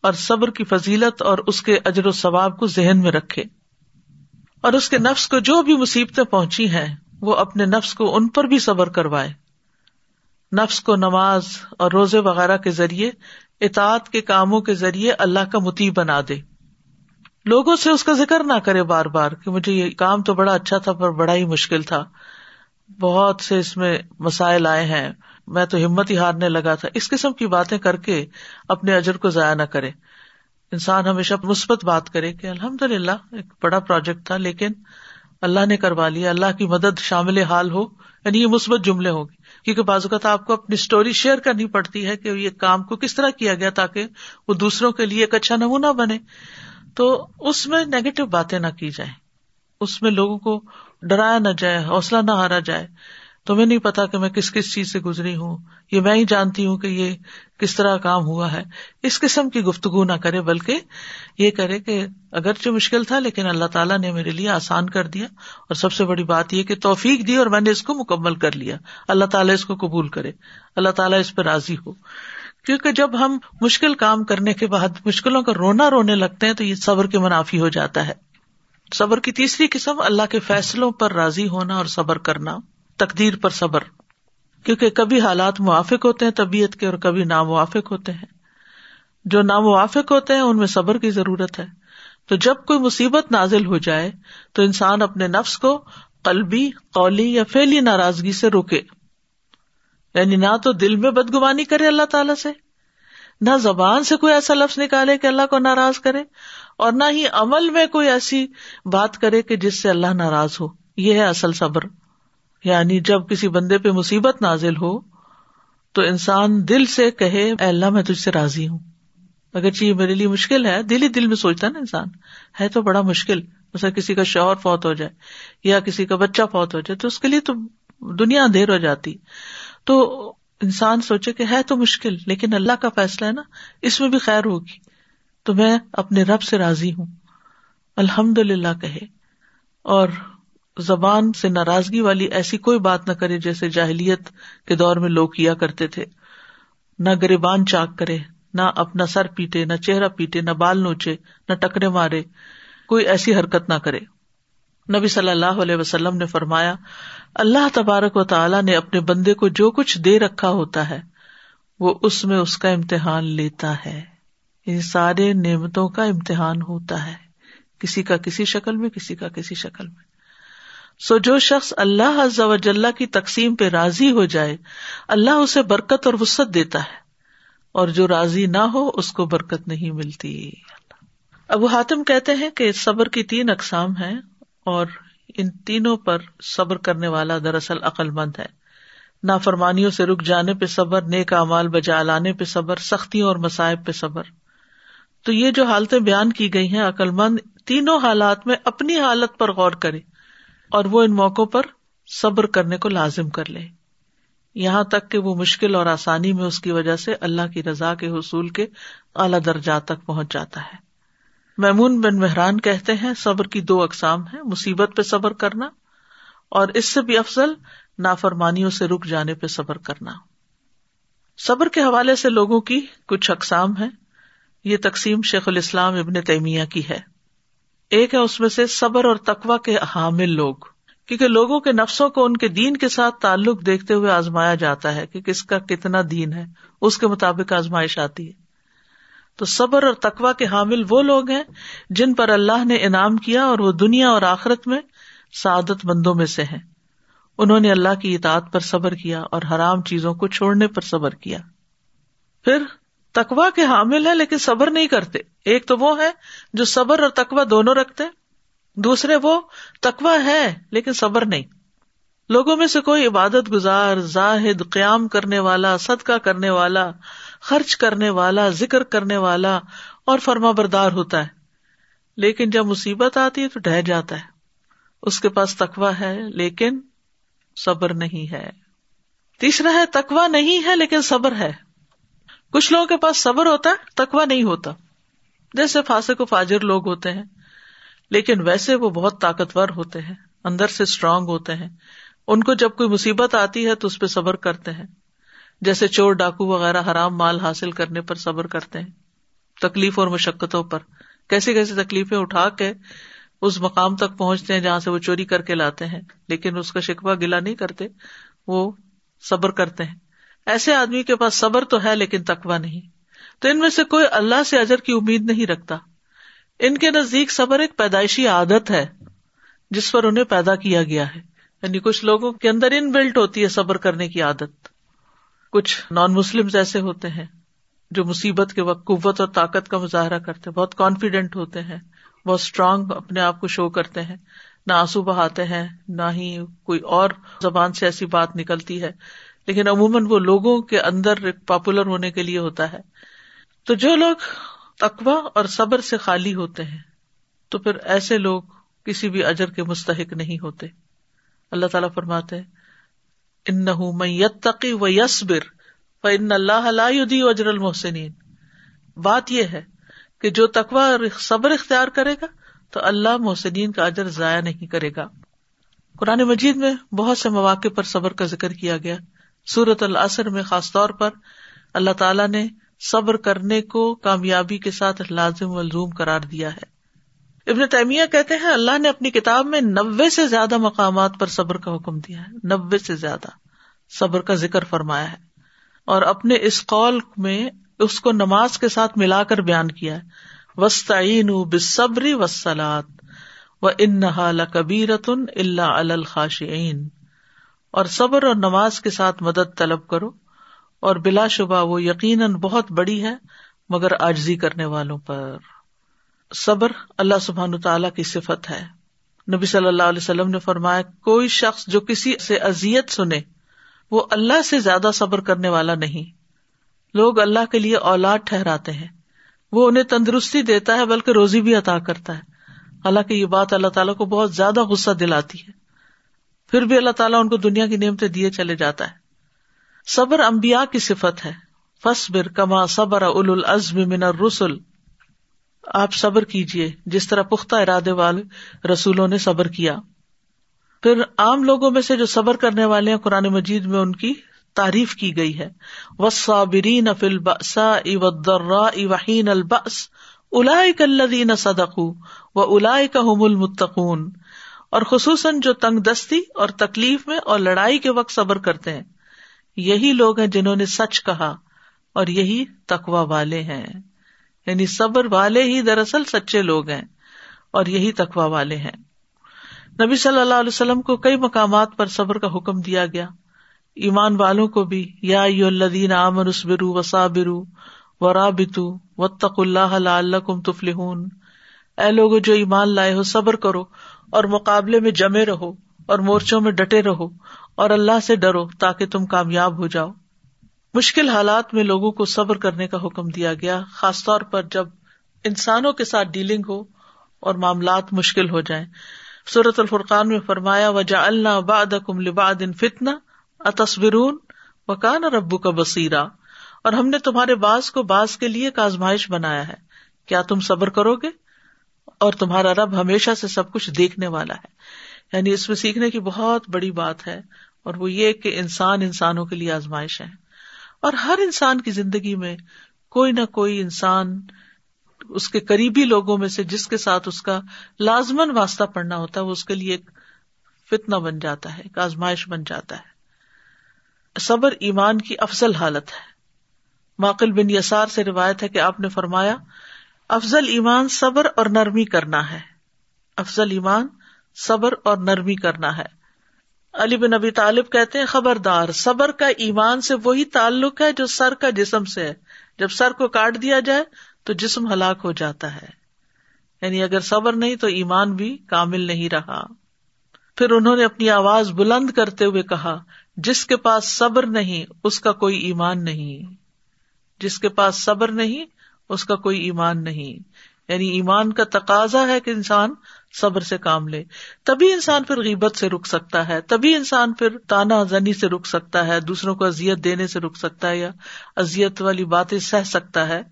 اور صبر کی فضیلت اور اس کے اجر و ثواب کو ذہن میں رکھے اور اس کے نفس کو جو بھی مصیبتیں پہنچی ہیں، وہ اپنے نفس کو ان پر بھی صبر کروائے۔ نفس کو نماز اور روزے وغیرہ کے ذریعے، اطاعت کے کاموں کے ذریعے اللہ کا متی بنا دے۔ لوگوں سے اس کا ذکر نہ کرے بار بار کہ مجھے یہ کام تو بڑا اچھا تھا پر بڑا ہی مشکل تھا۔ بہت سے اس میں مسائل آئے ہیں۔ میں تو ہمت ہی ہارنے لگا تھا۔ اس قسم کی باتیں کر کے اپنے اجر کو ضائع نہ کرے۔ انسان ہمیشہ مثبت بات کرے کہ الحمد للہ ایک بڑا پروجیکٹ تھا لیکن اللہ نے کروا لیا، اللہ کی مدد شامل حال ہو یعنی یہ مثبت جملے ہوگی کیونکہ بعض اوقات آپ کو اپنی اسٹوری شیئر کرنی پڑتی ہے کہ یہ کام کو کس طرح کیا گیا تاکہ وہ دوسروں کے لیے ایک اچھا نمونہ بنے۔ تو اس میں نیگیٹو باتیں نہ کی جائیں۔ اس میں لوگوں کو ڈرایا نہ جائے، حوصلہ نہ ہارا جائے۔ تمہیں نہیں پتا کہ میں کس کس چیز سے گزری ہوں۔ یہ میں ہی جانتی ہوں کہ یہ کس طرح کام ہوا ہے۔ اس قسم کی گفتگو نہ کرے، بلکہ یہ کرے کہ اگرچہ مشکل تھا، لیکن اللہ تعالیٰ نے میرے لیے آسان کر دیا۔ اور سب سے بڑی بات یہ کہ توفیق دی اور میں نے اس کو مکمل کر لیا۔ اللہ تعالیٰ اس کو قبول کرے۔ اللہ تعالیٰ اس پہ راضی ہو۔ کیونکہ جب ہم مشکل کام کرنے کے بعد مشکلوں کا رونا رونے لگتے ہیں، تو یہ صبر کے منافی ہو جاتا ہے۔ صبر کی تیسری قسم، اللہ کے فیصلوں پر راضی ہونا اور صبر کرنا۔ تقدیر پر صبر۔ کیونکہ کبھی حالات موافق ہوتے ہیں طبیعت کے اور کبھی ناموافق ہوتے ہیں۔ جو ناموافق ہوتے ہیں ان میں صبر کی ضرورت ہے۔ تو جب کوئی مصیبت نازل ہو جائے، تو انسان اپنے نفس کو قلبی، قولی یا فیلی ناراضگی سے روکے۔ یعنی نہ تو دل میں بدگمانی کرے اللہ تعالی سے، نہ زبان سے کوئی ایسا لفظ نکالے کہ اللہ کو ناراض کرے، اور نہ ہی عمل میں کوئی ایسی بات کرے کہ جس سے اللہ ناراض ہو۔ یہ ہے اصل صبر۔ یعنی جب کسی بندے پہ مصیبت نازل ہو تو انسان دل سے کہے، اے اللہ، میں تجھ سے راضی ہوں۔ اگر چیز میرے لیے مشکل ہے، دل ہی دل میں سوچتا نا انسان، ہے تو بڑا مشکل جیسا کسی کا شوہر فوت ہو جائے یا کسی کا بچہ فوت ہو جائے تو اس کے لیے تو دنیا اندھیر ہو جاتی۔ تو انسان سوچے کہ ہے تو مشکل، لیکن اللہ کا فیصلہ ہے نا، اس میں بھی خیر ہوگی۔ تو میں اپنے رب سے راضی ہوں۔ الحمد للہ کہے۔ اور زبان سے ناراضگی والی ایسی کوئی بات نہ کرے جیسے جاہلیت کے دور میں لوگ کیا کرتے تھے۔ نہ گریبان چاک کرے، نہ اپنا سر پیٹے، نہ چہرہ پیٹے، نہ بال نوچے، نہ ٹکرے مارے، کوئی ایسی حرکت نہ کرے۔ نبی صلی اللہ علیہ وسلم نے فرمایا، اللہ تبارک و تعالیٰ نے اپنے بندے کو جو کچھ دے رکھا ہوتا ہے، وہ اس میں اس کا امتحان لیتا ہے۔ ان سارے نعمتوں کا امتحان ہوتا ہے۔ کسی کا کسی شکل میں، کسی کا کسی شکل میں۔ سو جو شخص اللہ عز و جل کی تقسیم پہ راضی ہو جائے، اللہ اسے برکت اور وسط دیتا ہے۔ اور جو راضی نہ ہو، اس کو برکت نہیں ملتی۔ ابو حاتم کہتے ہیں کہ صبر کی تین اقسام ہیں اور ان تینوں پر صبر کرنے والا دراصل عقل مند ہے۔ نافرمانیوں سے رک جانے پہ صبر، نیک امال بجا لانے پہ صبر، سختیوں اور مسائب پہ صبر۔ تو یہ جو حالتیں بیان کی گئی ہیں عقل مند تینوں حالات میں اپنی حالت پر غور کرے اور وہ ان موقعوں پر صبر کرنے کو لازم کر لے۔ یہاں تک کہ وہ مشکل اور آسانی میں اس کی وجہ سے اللہ کی رضا کے حصول کے اعلی درجات تک پہنچ جاتا ہے۔ میمون بن مہران کہتے ہیں، صبر کی دو اقسام ہے مصیبت پہ صبر کرنا اور اس سے بھی افضل نافرمانیوں سے رک جانے پہ صبر کرنا۔ صبر کے حوالے سے لوگوں کی کچھ اقسام ہے یہ تقسیم شیخ الاسلام ابن تیمیہ کی ہے۔ ایک ہے اس میں سے صبر اور تقوا کے حامل لوگ، کیونکہ لوگوں کے نفسوں کو ان کے دین کے ساتھ تعلق دیکھتے ہوئے آزمایا جاتا ہے کہ کس کا کتنا دین ہے، اس کے مطابق آزمائش آتی ہے۔ تو صبر اور تقوا کے حامل وہ لوگ ہیں جن پر اللہ نے انعام کیا اور وہ دنیا اور آخرت میں سعادت مندوں میں سے ہیں۔ انہوں نے اللہ کی اطاعت پر صبر کیا اور حرام چیزوں کو چھوڑنے پر صبر کیا۔ پھر تقوا کے حامل ہے لیکن صبر نہیں کرتے۔ ایک تو وہ ہے جو صبر اور تقوا دونوں رکھتے دوسرے وہ تقوا ہے لیکن صبر نہیں۔ لوگوں میں سے کوئی عبادت گزار، زاہد، قیام کرنے والا، صدقہ کرنے والا، خرچ کرنے والا، ذکر کرنے والا اور فرما بردار ہوتا ہے۔ لیکن جب مصیبت آتی ہے تو ڈہ جاتا ہے۔ اس کے پاس تقوا ہے لیکن صبر نہیں ہے۔ تیسرا ہے تقوا نہیں ہے لیکن صبر ہے۔ کچھ لوگوں کے پاس صبر ہوتا ہے تکوا نہیں ہوتا۔ جیسے فاسے کو فاجر لوگ ہوتے ہیں، لیکن ویسے وہ بہت طاقتور ہوتے ہیں، اندر سے اسٹرانگ ہوتے ہیں۔ ان کو جب کوئی مصیبت آتی ہے تو اس پہ صبر کرتے ہیں۔ جیسے چور، ڈاکو وغیرہ حرام مال حاصل کرنے پر صبر کرتے ہیں۔ تکلیف اور مشقتوں پر۔ کیسی کیسی تکلیفیں اٹھا کے اس مقام تک پہنچتے ہیں جہاں سے وہ چوری کر کے لاتے ہیں، لیکن اس کا شکوا گلا نہیں کرتے، وہ صبر کرتے ہیں۔ ایسے آدمی کے پاس صبر تو ہے لیکن تکوا نہیں۔ تو ان میں سے کوئی اللہ سے اجر کی امید نہیں رکھتا۔ ان کے نزدیک صبر ایک پیدائشی عادت ہے، جس پر انہیں پیدا کیا گیا ہے۔ یعنی کچھ لوگوں کے اندر ان بلٹ ہوتی ہے صبر کرنے کی عادت۔ کچھ نان مسلم ایسے ہوتے ہیں جو مصیبت کے وقت قوت اور طاقت کا مظاہرہ کرتے بہت کانفیڈینٹ ہوتے ہیں، بہت اسٹرانگ اپنے آپ کو شو کرتے ہیں۔ نہ آنسو بہاتے ہیں، نہ ہی کوئی اور زبان سے ایسی بات نکلتی ہے۔ لیکن عموماً وہ لوگوں کے اندر پاپولر ہونے کے لیے ہوتا ہے۔ تو جو لوگ تقوا اور صبر سے خالی ہوتے ہیں، تو پھر ایسے لوگ کسی بھی اجر کے مستحق نہیں ہوتے۔ اللہ تعالیٰ فرماتے ان نہ یتقی و یسبر ان اللہ اجر المحسنین۔ بات یہ ہے کہ جو تقوا اور صبر اختیار کرے گا، تو اللہ محسنین کا اجر ضائع نہیں کرے گا۔ قرآن مجید میں بہت سے مواقع پر صبر کا ذکر کیا گیا۔ سورت العصر میں خاص طور پر اللہ تعالیٰ نے صبر کرنے کو کامیابی کے ساتھ لازم ملزوم قرار دیا ہے۔ ابن تیمیہ کہتے ہیں، اللہ نے اپنی کتاب میں نبے سے زیادہ مقامات پر صبر کا حکم دیا ہے۔ نبے سے زیادہ۔ صبر کا ذکر فرمایا ہے۔ اور اپنے اس قول میں اس کو نماز کے ساتھ ملا کر بیان کیا ہے۔ وسطین بصبری وسلات و ان کبیرتن اللہ الخاشعین اور صبر اور نماز کے ساتھ مدد طلب کرو اور بلا شبہ وہ یقیناً بہت بڑی ہے مگر آجزی کرنے والوں پر۔ صبر اللہ سبحان تعالی کی صفت ہے۔ نبی صلی اللہ علیہ وسلم نے فرمایا، کوئی شخص جو کسی سے ازیت سنے، وہ اللہ سے زیادہ صبر کرنے والا نہیں۔ لوگ اللہ کے لیے اولاد ٹھہراتے ہیں۔ وہ انہیں تندرستی دیتا ہے، بلکہ روزی بھی عطا کرتا ہے۔ حالانکہ یہ بات اللہ تعالیٰ کو بہت زیادہ غصہ دلاتی ہے۔ پھر بھی اللہ تعالیٰ ان کو دنیا کی نعمتیں دیے چلے جاتا ہے۔ صبر امبیا کی صفت ہے۔ فصبر کما صبر اول العزم من الرسل۔ آپ صبر کیجیے جس طرح پختہ ارادے والے رسولوں نے صبر کیا۔ پھر عام لوگوں میں سے جو صبر کرنے والے ہیں، قرآن مجید میں ان کی تعریف کی گئی ہے۔ وصابرین فی البأساء والضراء وحین البأس۔ اولئک الذین صدقوا واولئک هم المتقون۔ اور خصوصاً جو تنگ دستی اور تکلیف میں اور لڑائی کے وقت صبر کرتے ہیں۔ یہی لوگ ہیں جنہوں نے سچ کہا اور یہی تقوا والے ہیں۔ یعنی صبر والے ہی دراصل سچے لوگ ہیں اور یہی تقوا والے ہیں۔ نبی صلی اللہ علیہ وسلم کو کئی مقامات پر صبر کا حکم دیا گیا۔ ایمان والوں کو بھی یا الدین امن اسبرو وسابرو و رابطو و تق اللہ کم تفل اے لوگ جو ایمان لائے ہو، صبر کرو اور مقابلے میں جمے رہو اور مورچوں میں ڈٹے رہو اور اللہ سے ڈرو تاکہ تم کامیاب ہو جاؤ۔ مشکل حالات میں لوگوں کو صبر کرنے کا حکم دیا گیا، خاص طور پر جب انسانوں کے ساتھ ڈیلنگ ہو اور معاملات مشکل ہو جائیں۔ صورت الفرقان میں فرمایا وجا اللہ باد کم لباد ان فتنا اتصبرون وکان ربو کا بصیرا اور ہم نے تمہارے باز کو باز کے لیے آزمائش بنایا ہے۔ کیا تم صبر کرو گے؟ اور تمہارا رب ہمیشہ سے سب کچھ دیکھنے والا ہے۔ یعنی اس میں سیکھنے کی بہت بڑی بات ہے اور وہ یہ کہ انسان انسانوں کے لیے آزمائش ہے۔ اور ہر انسان کی زندگی میں کوئی نہ کوئی انسان اس کے قریبی لوگوں میں سے جس کے ساتھ اس کا لازمن واسطہ پڑنا ہوتا ہے، وہ اس کے لیے ایک فتنا بن جاتا ہے، ایک آزمائش بن جاتا ہے۔ صبر ایمان کی افضل حالت ہے۔ ماقل بن یسار سے روایت ہے کہ آپ نے فرمایا افضل ایمان صبر اور نرمی کرنا ہے۔ افضل ایمان صبر اور نرمی کرنا ہے۔ علی بن نبی طالب کہتے ہیں، خبردار، صبر کا ایمان سے وہی تعلق ہے جو سر کا جسم سے ہے۔ جب سر کو کاٹ دیا جائے تو جسم ہلاک ہو جاتا ہے۔ یعنی اگر صبر نہیں تو ایمان بھی کامل نہیں رہا۔ پھر انہوں نے اپنی آواز بلند کرتے ہوئے کہا، جس کے پاس صبر نہیں، اس کا کوئی ایمان نہیں۔ جس کے پاس صبر نہیں اس کا کوئی ایمان نہیں۔ یعنی ایمان کا تقاضا ہے کہ انسان صبر سے کام لے۔ تبھی انسان پھر غیبت سے رک سکتا ہے، تبھی انسان پھر تانا زنی سے رک سکتا ہے، دوسروں کو ازیت دینے سے رک سکتا ہے یا ازیت والی باتیں سہ سکتا ہے،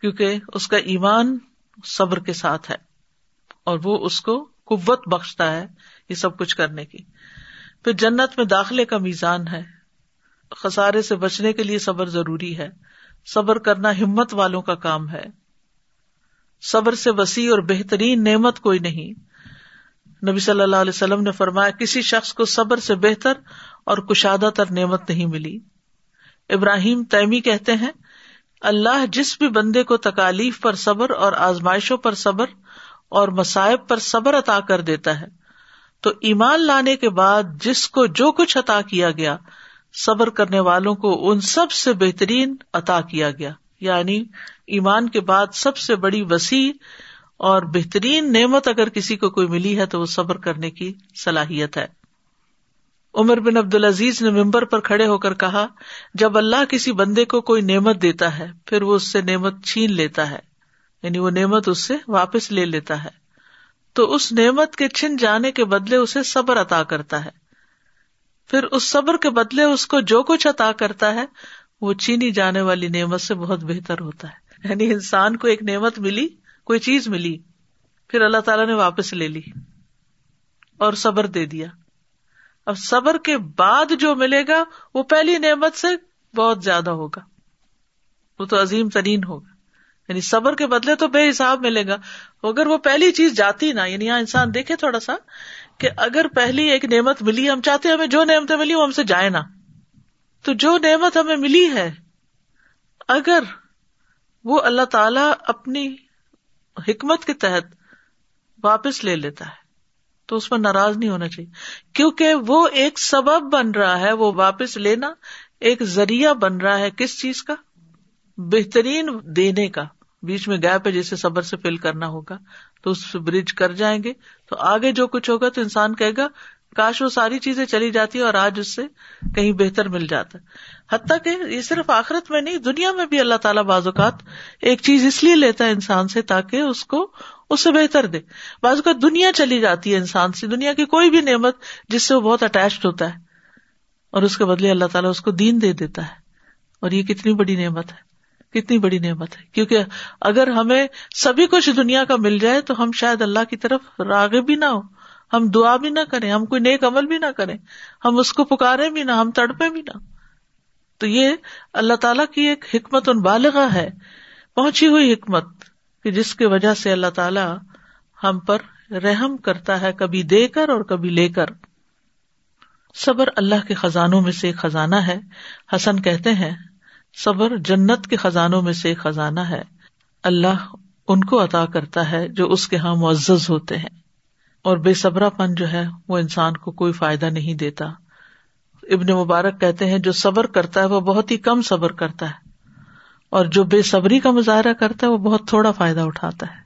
کیونکہ اس کا ایمان صبر کے ساتھ ہے۔ اور وہ اس کو قوت بخشتا ہے یہ سب کچھ کرنے کی۔ پھر جنت میں داخلے کا میزان ہے۔ خسارے سے بچنے کے لیے صبر ضروری ہے۔ صبر کرنا ہمت والوں کا کام ہے۔ صبر سے وسیع اور بہترین نعمت کوئی نہیں۔ نبی صلی اللہ علیہ وسلم نے فرمایا، کسی شخص کو صبر سے بہتر اور کشادہ تر نعمت نہیں ملی۔ ابراہیم تیمی کہتے ہیں، اللہ جس بھی بندے کو تکالیف پر صبر اور آزمائشوں پر صبر اور مسائب پر صبر عطا کر دیتا ہے، تو ایمان لانے کے بعد جس کو جو کچھ عطا کیا گیا صبر کرنے والوں کو ان سب سے بہترین عطا کیا گیا۔ یعنی ایمان کے بعد سب سے بڑی وسیع اور بہترین نعمت اگر کسی کو کوئی ملی ہے تو وہ صبر کرنے کی صلاحیت ہے۔ عمر بن عبد العزیز نے ممبر پر کھڑے ہو کر کہا، جب اللہ کسی بندے کو کوئی نعمت دیتا ہے، پھر وہ اس سے نعمت چھین لیتا ہے۔ یعنی وہ نعمت اس سے واپس لے لیتا ہے۔ تو اس نعمت کے چھن جانے کے بدلے اسے صبر عطا کرتا ہے۔ پھر اس صبر کے بدلے اس کو جو کچھ عطا کرتا ہے، وہ چینی جانے والی نعمت سے بہت بہتر ہوتا ہے۔ یعنی انسان کو ایک نعمت ملی، کوئی چیز ملی، پھر اللہ تعالیٰ نے واپس لے لی اور صبر دے دیا۔ اب صبر کے بعد جو ملے گا، وہ پہلی نعمت سے بہت زیادہ ہوگا۔ وہ تو عظیم ترین ہوگا۔ یعنی صبر کے بدلے تو بے حساب ملے گا اگر وہ پہلی چیز جاتی نا یعنی یہاں انسان دیکھے تھوڑا سا کہ اگر پہلی ایک نعمت ملی، ہم چاہتے ہمیں جو نعمتیں ملی وہ ہم سے جائے نا۔ تو جو نعمت ہمیں ملی ہے، اگر وہ اللہ تعالی اپنی حکمت کے تحت واپس لے لیتا ہے، تو اس پر ناراض نہیں ہونا چاہیے۔ کیونکہ وہ ایک سبب بن رہا ہے، وہ واپس لینا ایک ذریعہ بن رہا ہے کس چیز کا؟ بہترین دینے کا۔ بیچ میں گیپ ہے جسے صبر سے فل کرنا ہوگا۔ تو اس سے برج کر جائیں گے۔ تو آگے جو کچھ ہوگا تو انسان کہے گا، کاش وہ ساری چیزیں چلی جاتی اور آج اس سے کہیں بہتر مل جاتا۔ حتیٰ کہ یہ صرف آخرت میں نہیں، دنیا میں بھی اللہ تعالیٰ بعض اوقات ایک چیز اس لیے لیتا ہے انسان سے تاکہ اس کو اس سے بہتر دے۔ بعض اوقات دنیا چلی جاتی ہے انسان سے، دنیا کی کوئی بھی نعمت جس سے وہ بہت اٹیچڈ ہوتا ہے اور اس کے بدلے اللہ تعالیٰ اس کو دین دے دیتا ہے۔ اور یہ کتنی بڑی نعمت ہے۔ کتنی بڑی نعمت ہے۔ کیونکہ اگر ہمیں سبھی کچھ دنیا کا مل جائے تو ہم شاید اللہ کی طرف راغے بھی نہ ہو ہم دعا بھی نہ کریں، ہم کوئی نیک عمل بھی نہ کریں۔ ہم اس کو پکارے بھی نہ، ہم تڑپے بھی نہ۔ تو یہ اللہ تعالیٰ کی ایک حکمت ان بالغ ہے۔ پہنچی ہوئی حکمت کہ جس کی وجہ سے اللہ تعالی ہم پر رحم کرتا ہے، کبھی دے کر اور کبھی لے کر۔ صبر اللہ کے خزانوں میں سے ایک خزانہ ہے۔ حسن کہتے ہیں صبر جنت کے خزانوں میں سے ایک خزانہ ہے۔ اللہ ان کو عطا کرتا ہے جو اس کے یہاں معزز ہوتے ہیں۔ اور بے صبرا پن جو ہے، وہ انسان کو کوئی فائدہ نہیں دیتا۔ ابن مبارک کہتے ہیں، جو صبر کرتا ہے، وہ بہت ہی کم صبر کرتا ہے۔ اور جو بے صبری کا مظاہرہ کرتا ہے، وہ بہت تھوڑا فائدہ اٹھاتا ہے۔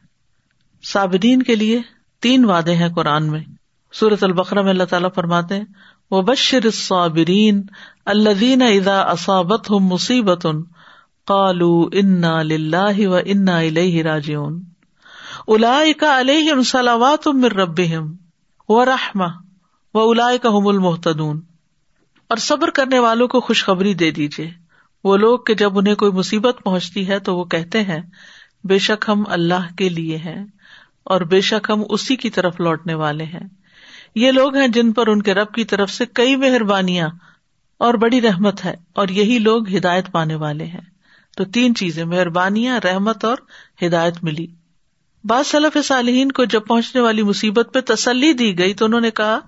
صابرین کے لیے تین وعدے ہیں قرآن میں۔ سورت البقرہ میں اللہ تعالیٰ فرماتے ہیں وہ بشر صابرین اللہ ادا اصابت ہوں مصیبت کالو انا لاہ و انا راجیون الا کا علیہ صلاوات مر رب و رحما و الا کا المحتدون اور صبر کرنے والوں کو خوشخبری دے دیجیے وہ لوگ کہ جب انہیں کوئی مصیبت پہنچتی ہے تو وہ کہتے ہیں، بے شک ہم اللہ کے لیے ہیں اور بے شک ہم اسی کی طرف لوٹنے والے ہیں۔ یہ لوگ ہیں جن پر ان کے رب کی طرف سے کئی مہربانیاں اور بڑی رحمت ہے اور یہی لوگ ہدایت پانے والے ہیں۔ تو تین چیزیں، مہربانیاں، رحمت اور ہدایت ملی۔ بعض صلف صالحین کو جب پہنچنے والی مصیبت پہ تسلی دی گئی تو انہوں نے کہا،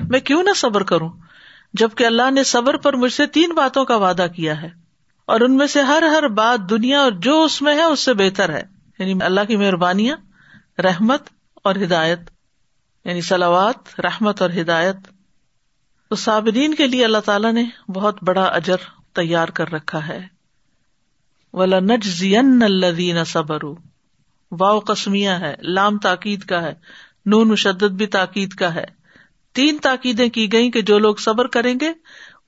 میں کیوں نہ صبر کروں؟ جبکہ اللہ نے صبر پر مجھ سے تین باتوں کا وعدہ کیا ہے۔ اور ان میں سے ہر ہر بات دنیا اور جو اس میں ہے، اس سے بہتر ہے۔ یعنی اللہ کی مہربانیاں، رحمت اور ہدایت۔ یعنی سلاوات رحمت اور ہدایت، تو صابرین کے لیے اللہ تعالیٰ نے بہت بڑا اجر تیار کر رکھا ہے۔ ولا نج زین الدین صبر واؤ قسمیا ہے، لام تاکید کا ہے، نون مشدد بھی تاکید کا ہے۔ تین تاکیدیں کی گئی کہ جو لوگ صبر کریں گے،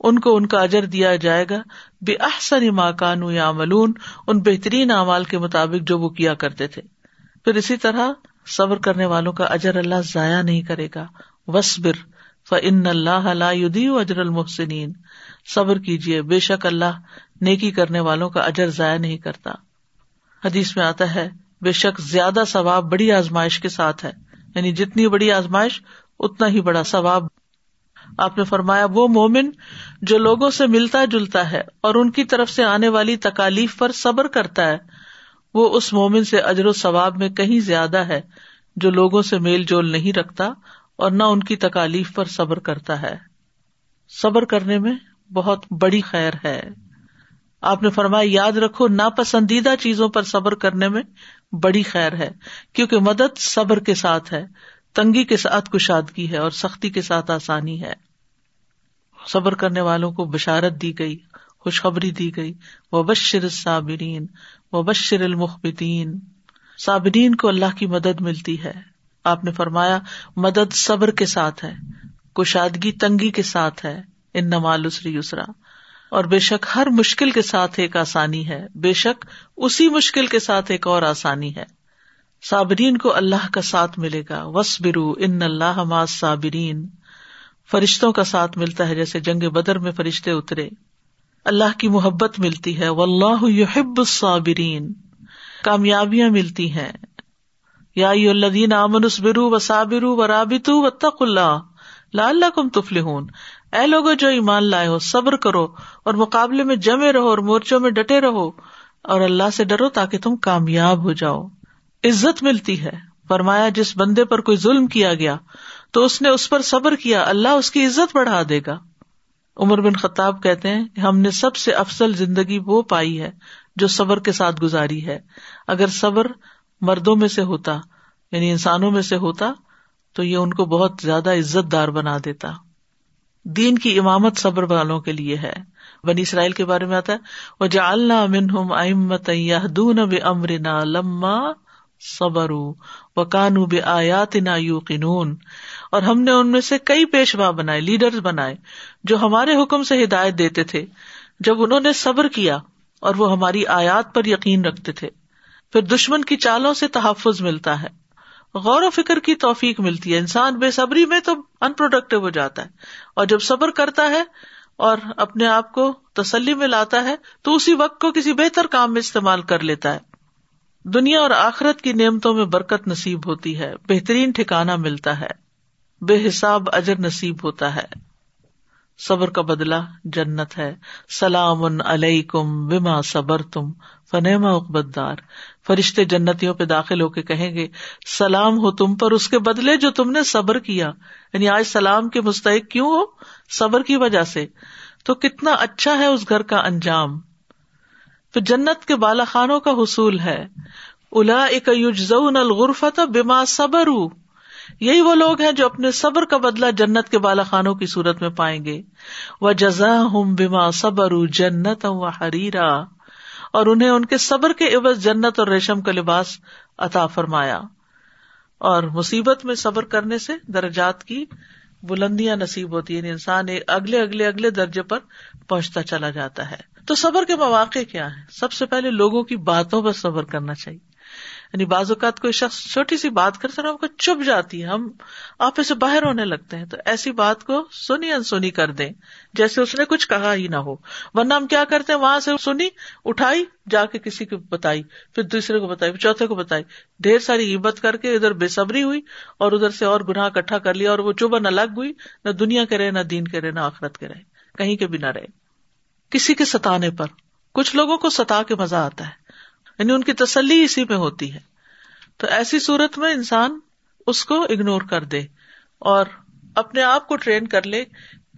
ان کو ان کا اجر دیا جائے گا۔ بے احسن ماں یا ملون ان بہترین اعمال کے مطابق جو وہ کیا کرتے تھے۔ پھر اسی طرح صبر کرنے والوں کا اجر اللہ ضائع نہیں کرے گا۔ وسبر فن اللہ اجر المحسنین صبر کیجیے بے شک اللہ نیکی کرنے والوں کا اجر ضائع نہیں کرتا۔ حدیث میں آتا ہے، بے شک زیادہ ثواب بڑی آزمائش کے ساتھ ہے۔ یعنی جتنی بڑی آزمائش، اتنا ہی بڑا ثواب۔ آپ نے فرمایا، وہ مومن جو لوگوں سے ملتا جلتا ہے اور ان کی طرف سے آنے والی تکالیف پر صبر کرتا ہے وہ اس مومن سے اجر و ثواب میں کہیں زیادہ ہے جو لوگوں سے میل جول نہیں رکھتا اور نہ ان کی تکالیف پر صبر کرتا ہے۔ صبر کرنے میں بہت بڑی خیر ہے۔ آپ نے فرمایا، یاد رکھو، ناپسندیدہ چیزوں پر صبر کرنے میں بڑی خیر ہے، کیونکہ مدد صبر کے ساتھ ہے، تنگی کے ساتھ کشادگی ہے اور سختی کے ساتھ آسانی ہے۔ صبر کرنے والوں کو بشارت دی گئی، خوشخبری دی گئی۔ وہ بشر صابرین و بشر المخبتین۔ صابرین کو اللہ کی مدد ملتی ہے۔ آپ نے فرمایا، مدد صبر کے ساتھ ہے، کشادگی تنگی کے ساتھ ہے ان نمال اسری اسرا اور بے شک ہر مشکل کے ساتھ ایک آسانی ہے۔ بے شک اسی مشکل کے ساتھ ایک اور آسانی ہے۔ صابرین کو اللہ کا ساتھ ملے گا۔ وس برو ان اللہ صابرین فرشتوں کا ساتھ ملتا ہے، جیسے جنگ بدر میں فرشتے اترے۔ اللہ کی محبت ملتی ہے۔ و اللہ یحب الصابرین۔ کامیابیاں ملتی ہیں۔ یا الذین آمنوا اصبروا وصابروا ورابطوا واتقوا اللہ۔ لعلکم تفلحون۔ اے لوگو جو ایمان لائے ہو، صبر کرو اور مقابلے میں جمے رہو اور مورچوں میں ڈٹے رہو۔ اور اللہ سے ڈرو تاکہ تم کامیاب ہو جاؤ۔ عزت ملتی ہے۔ فرمایا، جس بندے پر کوئی ظلم کیا گیا، تو اس نے اس پر صبر کیا۔ اللہ اس کی عزت بڑھا دے گا۔ عمر بن خطاب کہتے ہیں ہم نے سب سے افسل زندگی وہ پائی ہے جو صبر کے ساتھ گزاری ہے۔ اگر صبر مردوں میں سے ہوتا یعنی انسانوں میں سے ہوتا، تو یہ ان کو بہت زیادہ عزت دار بنا دیتا۔ دین کی امامت صبر والوں کے لیے ہے۔ بنی اسرائیل کے بارے میں آتا ہے وہ جالنا منہم امت دون امرنا لما صبر و کانو بے آیات نا یو اور ہم نے ان میں سے کئی پیشوا بنائے لیڈر بنائے۔ جو ہمارے حکم سے ہدایت دیتے تھے، جب انہوں نے صبر کیا اور وہ ہماری آیات پر یقین رکھتے تھے، پھر دشمن کی چالوں سے تحفظ ملتا ہے۔ غور و فکر کی توفیق ملتی ہے۔ انسان بے صبری میں تو ان پروڈکٹیو ہو جاتا ہے۔ اور جب صبر کرتا ہے اور اپنے آپ کو تسلی میں لاتا ہے، تو اسی وقت کو کسی بہتر کام میں استعمال کر لیتا ہے۔ دنیا اور آخرت کی نعمتوں میں برکت نصیب ہوتی ہے۔ بہترین ٹھکانا ملتا ہے۔ بے حساب اجر نصیب ہوتا ہے۔ صبر کا بدلا جنت ہے۔ سلام علیکم بما صبر تم فنیما اقبدار فرشتے جنتیوں پہ داخل ہو کے کہیں گے، سلام ہو تم پر اس کے بدلے جو تم نے صبر کیا۔ یعنی آج سلام کے مستحق کیوں ہو؟ صبر کی وجہ سے۔ تو کتنا اچھا ہے اس گھر کا انجام۔ پھر جنت کے بالا خانوں کا حصول ہے۔ الا ایک الغرفت بما صبر یہی وہ لوگ ہیں جو اپنے صبر کا بدلہ جنت کے بالا خانوں کی صورت میں پائیں گے۔ وہ جزا ہوں بیما صبر جنت و حریرا اور انہیں ان کے صبر کے عوض جنت اور ریشم کا لباس عطا فرمایا۔ اور مصیبت میں صبر کرنے سے درجات کی بلندیاں نصیب ہوتی ہیں۔ یعنی انسان اگلے اگلے اگلے درجے پر پہنچتا چلا جاتا ہے۔ تو صبر کے مواقع کیا ہے سب سے پہلے لوگوں کی باتوں پر صبر کرنا چاہیے۔ یعنی بعض اوقات کوئی شخص چھوٹی سی بات کرتے ہم کو چپ جاتی ہے، ہم آپ سے باہر ہونے لگتے ہیں، تو ایسی بات کو سنی انسنی کر دیں، جیسے اس نے کچھ کہا ہی نہ ہو۔ ورنہ ہم کیا کرتے ہیں؟ وہاں سے سنی، اٹھائی، جا کے کسی کو بتائی، پھر دوسرے کو بتائی، پھر چوتھے کو بتائی۔ ڈھیر ساری ہمت کر کے ادھر بےصبری ہوئی اور ادھر سے اور گناہ اکٹھا کر لیا اور وہ چوبا نہ لگ ہوئی، نہ دنیا کے رہے، نہ دین کے رہے، نہ آخرت کے رہے، کہیں کے بھی نہ رہے۔ کسی کے ستانے پر، کچھ لوگوں کو ستا کے مزہ آتا ہے۔ یعنی ان کی تسلی اسی میں ہوتی ہے۔ تو ایسی صورت میں انسان اس کو اگنور کر دے اور اپنے آپ کو ٹرین کر لے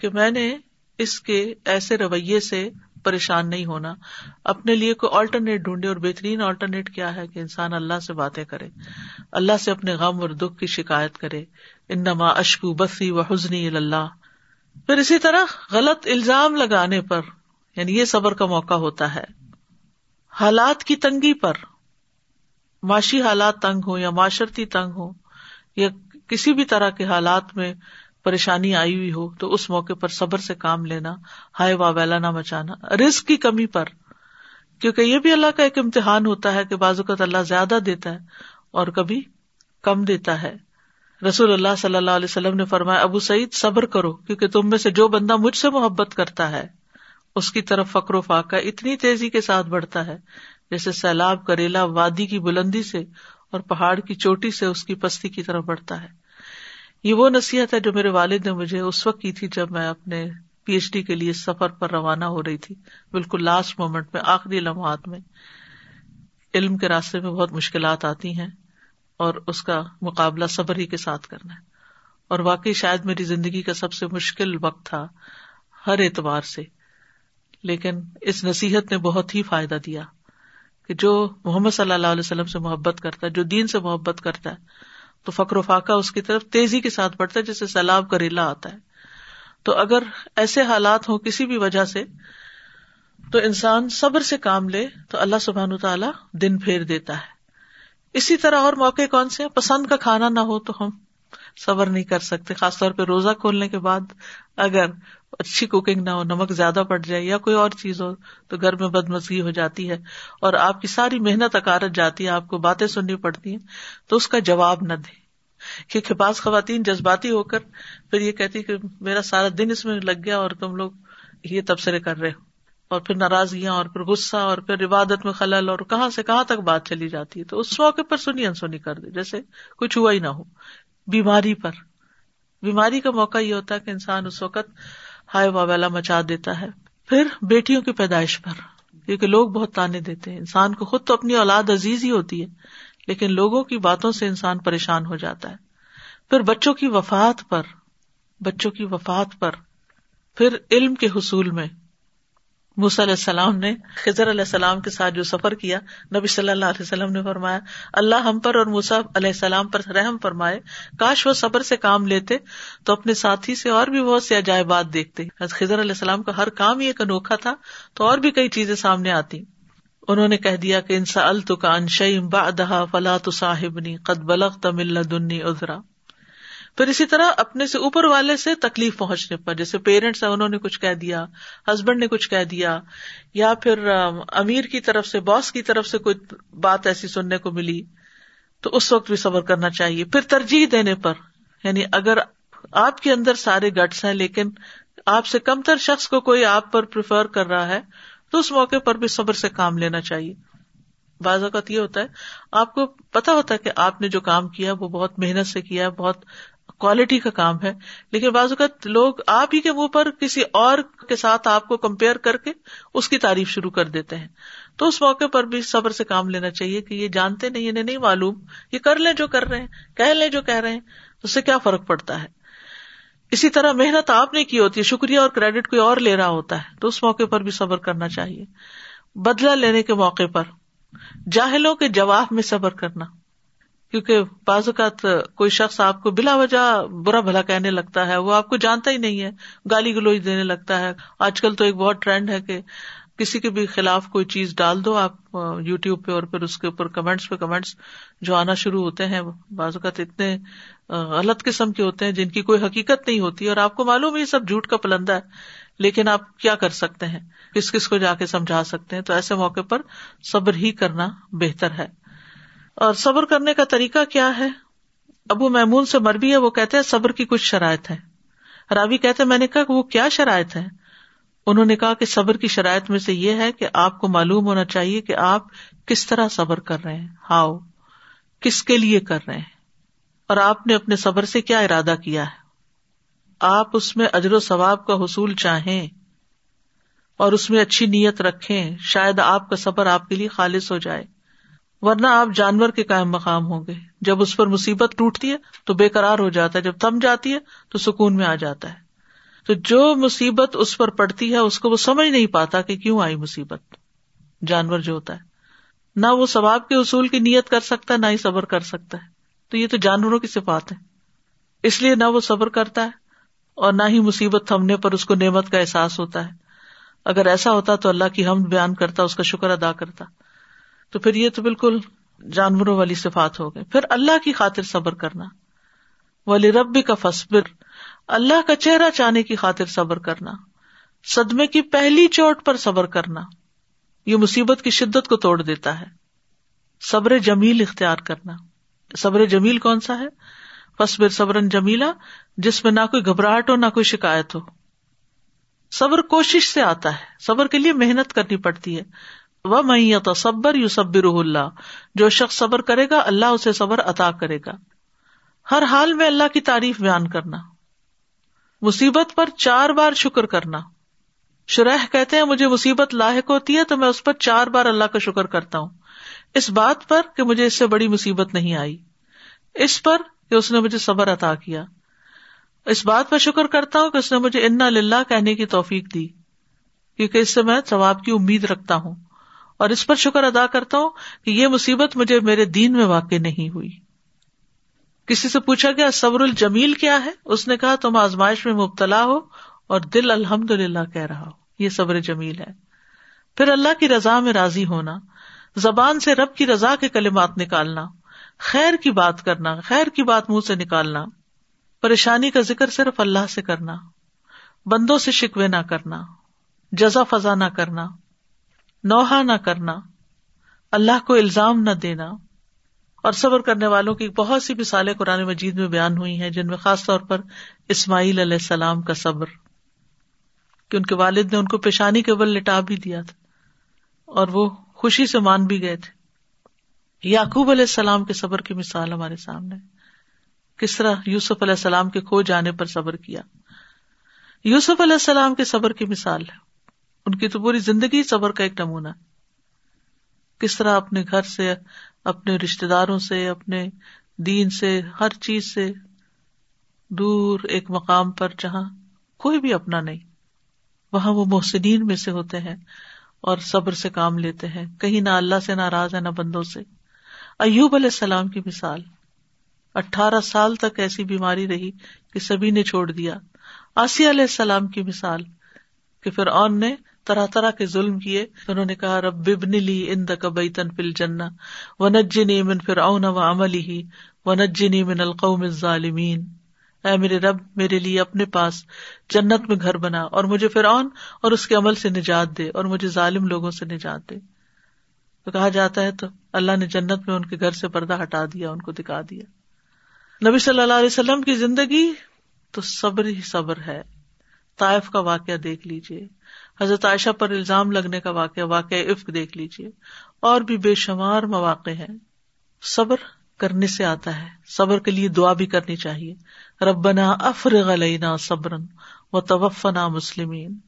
کہ میں نے اس کے ایسے رویے سے پریشان نہیں ہونا۔ اپنے لیے کوئی آلٹرنیٹ ڈھونڈے اور بہترین آلٹرنیٹ کیا ہے کہ انسان اللہ سے باتیں کرے، اللہ سے اپنے غم اور دکھ کی شکایت کرے۔ انما اشکو بسی و حزنی اللہ پھر اسی طرح غلط الزام لگانے پر یعنی یہ صبر کا موقع ہوتا ہے۔ حالات کی تنگی پر، معاشی حالات تنگ ہو یا معاشرتی تنگ ہو یا کسی بھی طرح کے حالات میں پریشانی آئی ہوئی ہو، تو اس موقع پر صبر سے کام لینا، ہائے واویلا نہ مچانا رسک کی کمی پر۔ کیونکہ یہ بھی اللہ کا ایک امتحان ہوتا ہے کہ بعض اوقات اللہ زیادہ دیتا ہے اور کبھی کم دیتا ہے۔ رسول اللہ صلی اللہ علیہ وسلم نے فرمایا، ابو سعید، صبر کرو، کیونکہ تم میں سے جو بندہ مجھ سے محبت کرتا ہے اس کی طرف فکر و فاقہ اتنی تیزی کے ساتھ بڑھتا ہے، جیسے سیلاب کریلا وادی کی بلندی سے اور پہاڑ کی چوٹی سے اس کی پستی کی طرف بڑھتا ہے۔ یہ وہ نصیحت ہے جو میرے والد نے مجھے اس وقت کی تھی جب میں اپنے پی ایچ ڈی کے لیے سفر پر روانہ ہو رہی تھی۔ بالکل لاسٹ مومنٹ میں، آخری لمحات میں۔ علم کے راستے میں بہت مشکلات آتی ہیں اور اس کا مقابلہ صبر ہی کے ساتھ کرنا ہے۔ اور واقعی شاید میری زندگی کا سب سے مشکل وقت تھا ہر اعتبار سے۔ لیکن اس نصیحت نے بہت ہی فائدہ دیا کہ جو محمد صلی اللہ علیہ وسلم سے محبت کرتا ہے، جو دین سے محبت کرتا ہے، تو فکر و فاقہ اس کی طرف تیزی کے ساتھ بڑھتا ہے، جیسے سیلاب کا ریلا آتا ہے۔ تو اگر ایسے حالات ہوں کسی بھی وجہ سے، تو انسان صبر سے کام لے، تو اللہ سبحان تعالیٰ دن پھیر دیتا ہے۔ اسی طرح اور موقع کون سے پسند کا کھانا نہ ہو تو ہم صبر نہیں کر سکتے، خاص طور پہ روزہ کھولنے کے بعد۔ اگر اچھی کوکنگ نہ ہو، نمک زیادہ پڑ جائے یا کوئی اور چیز ہو، تو گھر میں بد مزگی ہو جاتی ہے اور آپ کی ساری محنت اکارت جاتی ہے، آپ کو باتیں سننی پڑتی ہیں، تو اس کا جواب نہ دے کیونکہ بعض خواتین جذباتی ہو کر پھر یہ کہتی کہ میرا سارا دن اس میں لگ گیا اور تم لوگ یہ تبصرے کر رہے ہو۔ اور پھر ناراضگیاں اور پھر غصہ اور پھر عبادت میں خلل اور کہاں سے کہاں تک بات چلی جاتی ہے۔ تو اس موقع پر سنی انسونی کر دے جیسے کچھ ہوا ہی نہ ہو۔ بیماری پر۔ بیماری کا موقع یہ ہوتا ہے کہ انسان اس وقت ہائے واویلا مچا دیتا ہے۔ پھر بیٹیوں کی پیدائش پر، کیونکہ لوگ بہت تانے دیتے ہیں۔ انسان کو خود تو اپنی اولاد عزیز ہی ہوتی ہے، لیکن لوگوں کی باتوں سے انسان پریشان ہو جاتا ہے۔ پھر بچوں کی وفات پر، بچوں کی وفات پر، پھر علم کے حصول میں۔ علیہ السلام نے خزر علیہ السلام کے ساتھ جو سفر کیا، نبی صلی اللہ علیہ وسلم نے فرمایا، اللہ ہم پر اور موسا علیہ السلام پر رحم فرمائے، کاش وہ صبر سے کام لیتے تو اپنے ساتھی سے اور بھی بہت سی عجائب بات دیکھتے خزر علیہ السلام کا ہر کام ہی ایک انوکھا تھا تو اور بھی کئی چیزیں سامنے آتی۔ انہوں نے کہہ دیا کہ انسا التکان انشیم با دہا فلاں تو صاحبنی قد بلغ تمل دنی ادھرا پھر اسی طرح اپنے سے اوپر والے سے تکلیف پہنچنے پر، جیسے پیرنٹس انہوں نے کچھ کہہ دیا ہسبینڈ نے کچھ کہہ دیا، یا پھر امیر کی طرف سے باس کی طرف سے کوئی بات ایسی سننے کو ملی، تو اس وقت بھی صبر کرنا چاہیے۔ پھر ترجیح دینے پر یعنی اگر آپ کے اندر سارے گٹس ہیں، لیکن آپ سے کم تر شخص کو کوئی آپ پر پریفر کر رہا ہے، تو اس موقع پر بھی صبر سے کام لینا چاہیے۔ بعض اوقات یہ ہوتا ہے، آپ کو پتا ہوتا ہے کہ آپ نے جو کام کیا، وہ بہت محنت سے کیا، بہت کوالٹی کا کام ہے، لیکن بعض اوقات لوگ آپ ہی کے منہ پر کسی اور کے ساتھ آپ کو کمپیئر کر کے اس کی تعریف شروع کر دیتے ہیں۔ تو اس موقع پر بھی صبر سے کام لینا چاہیے کہ یہ جانتے نہیں، انہیں نہیں معلوم، یہ کر لیں جو کر رہے ہیں، کہہ لیں جو کہہ رہے ہیں اس سے کیا فرق پڑتا ہے؟ اسی طرح محنت آپ نے کی ہوتی ہے، شکریہ اور کریڈٹ کوئی اور لے رہا ہوتا ہے، تو اس موقع پر بھی صبر کرنا چاہیے۔ بدلا لینے کے موقع پر، جاہلوں کے جواب میں صبر کرنا۔ کیونکہ بعض اوقات کوئی شخص آپ کو بلا وجہ برا بھلا کہنے لگتا ہے، وہ آپ کو جانتا ہی نہیں ہے، گالی گلوچ دینے لگتا ہے۔ آج کل تو ایک بہت ٹرینڈ ہے کہ کسی کے بھی خلاف کوئی چیز ڈال دو، آپ یو ٹیوب پہ اور پھر اس کے اوپر کمنٹس پہ کمنٹس جو آنا شروع ہوتے ہیں، بعض اوقات اتنے غلط قسم کے ہوتے ہیں جن کی کوئی حقیقت نہیں ہوتی اور آپ کو معلوم یہ سب جھوٹ کا پلندہ ہے، لیکن آپ کیا کر سکتے ہیں؟ کس کس کو جا کے سمجھا سکتے ہیں؟ تو ایسے موقع پر صبر ہی کرنا بہتر ہے۔ اور صبر کرنے کا طریقہ کیا ہے؟ ابو محمون سے مربی ہے، وہ کہتے ہیں صبر کی کچھ شرائط ہے راوی کہتے میں نے کہا کہ وہ کیا شرائط ہے انہوں نے کہا کہ صبر کی شرائط میں سے یہ ہے کہ آپ کو معلوم ہونا چاہیے کہ آپ کس طرح صبر کر رہے ہیں۔ ہاؤ؟ کس کے لیے کر رہے ہیں؟ اور آپ نے اپنے صبر سے کیا ارادہ کیا ہے؟ آپ اس میں اجر و ثواب کا حصول چاہیں اور اس میں اچھی نیت رکھیں، شاید آپ کا صبر آپ کے لیے خالص ہو جائے۔ ورنہ آپ جانور کے قائم مقام ہوں گے۔ جب اس پر مصیبت ٹوٹتی ہے تو بے قرار ہو جاتا ہے۔ جب تھم جاتی ہے تو سکون میں آ جاتا ہے۔ تو جو مصیبت اس پر پڑتی ہے اس کو وہ سمجھ نہیں پاتا کہ کیوں آئی مصیبت۔ جانور جو ہوتا ہے۔ نہ وہ ثواب کے اصول کی نیت کر سکتا ہے، نہ ہی صبر کر سکتا ہے۔ تو یہ تو جانوروں کی صفات ہے اس لیے نہ وہ صبر کرتا ہے اور نہ ہی مصیبت تھمنے پر اس کو نعمت کا احساس ہوتا ہے۔ اگر ایسا ہوتا تو اللہ کی ہم بیان کرتا، اس کا شکر ادا کرتا۔ تو پھر یہ تو بالکل جانوروں والی صفات ہو گئے۔ پھر اللہ کی خاطر صبر کرنا۔ ولی ربی کا فصبر اللہ کا چہرہ چاہنے کی خاطر صبر کرنا۔ صدمے کی پہلی چوٹ پر صبر کرنا۔ یہ مصیبت کی شدت کو توڑ دیتا ہے۔ صبر جمیل اختیار کرنا۔ صبر جمیل کون سا ہے؟ فصبر صبرن جمیلا، جس میں نہ کوئی گھبراہٹ ہو، نہ کوئی شکایت ہو۔ صبر کوشش سے آتا ہے۔ صبر کے لیے محنت کرنی پڑتی ہے۔ وہ میں تصبر یو صبر اللہ جو شخص صبر کرے گا، اللہ اسے صبر عطا کرے گا۔ ہر حال میں اللہ کی تعریف بیان کرنا۔ مصیبت پر چار بار شکر کرنا۔ شرح کہتے ہیں، مجھے مصیبت لاحق ہوتی ہے تو میں اس پر چار بار اللہ کا شکر کرتا ہوں۔ اس بات پر کہ مجھے اس سے بڑی مصیبت نہیں آئی۔ اس پر کہ اس نے مجھے صبر عطا کیا۔ اس بات پر شکر کرتا ہوں کہ اس نے مجھے انا للہ کہنے کی توفیق دی۔ کیونکہ اس سے میں ثواب کی امید رکھتا ہوں۔ اور اس پر شکر ادا کرتا ہوں کہ یہ مصیبت مجھے میرے دین میں واقع نہیں ہوئی۔ کسی سے پوچھا گیا، صبر الجمیل کیا ہے؟ اس نے کہا، تم آزمائش میں مبتلا ہو اور دل الحمد للہ کہہ رہا ہو، یہ صبر جمیل ہے۔ پھر اللہ کی رضا میں راضی ہونا، زبان سے رب کی رضا کے کلمات نکالنا، خیر کی بات کرنا، خیر کی بات منہ سے نکالنا، پریشانی کا ذکر صرف اللہ سے کرنا، بندوں سے شکوے نہ کرنا، جزا فضا نہ کرنا۔ نوحا نہ کرنا، اللہ کو الزام نہ دینا۔ اور صبر کرنے والوں کی بہت سی مثالیں قرآن مجید میں بیان ہوئی ہیں، جن میں خاص طور پر اسماعیل علیہ السلام کا صبر، کہ ان کے والد نے ان کو پیشانی کے بل لٹا بھی دیا تھا، اور وہ خوشی سے مان بھی گئے تھے۔ یعقوب علیہ السلام کے صبر کی مثال ہمارے سامنے۔ کس طرح یوسف علیہ السلام کے کھو جانے پر صبر کیا۔ یوسف علیہ السلام کے صبر کی مثال ہے۔ ان کی تو پوری زندگی صبر کا ایک نمونہ کس طرح اپنے گھر سے، اپنے رشتے داروں سے، اپنے دین سے، ہر چیز سے دور ایک مقام پر جہاں کوئی بھی اپنا نہیں، وہاں وہ محسنین میں سے ہوتے ہیں اور صبر سے کام لیتے ہیں۔ کہیں نہ اللہ سے ناراض ہے، نہ بندوں سے۔ ایوب علیہ السلام کی مثال، اٹھارہ سال تک ایسی بیماری رہی کہ سبھی نے چھوڑ دیا۔ آسیہ علیہ السلام کی مثال کہ پھر اون نے طرح طرح کے ظلم کیے۔ انہوں نے کہا، رب ببن لی ان بیتن فل جنا و نجنی من پھر اون و عملی ہی و نجنی من القوم الظالمین۔ اے میرے رب، میرے لیے اپنے پاس جنت میں گھر بنا اور مجھے فرعون اور اس کے عمل سے نجات دے اور مجھے ظالم لوگوں سے نجات دے۔ تو کہا جاتا ہے، تو اللہ نے جنت میں ان کے گھر سے پردہ ہٹا دیا، ان کو دکھا دیا۔ نبی صلی اللہ علیہ وسلم کی زندگی تو صبر ہی صبر ہے۔ طائف کا واقعہ دیکھ لیجیے حضرت عائشہ پر الزام لگنے کا واقعہ واقع عفق دیکھ لیجیے اور بھی بے شمار مواقع ہیں۔ صبر کرنے سے آتا ہے۔ صبر کے لیے دعا بھی کرنی چاہیے۔ ربنا افرغ علینا صبرن و توفنا مسلمین۔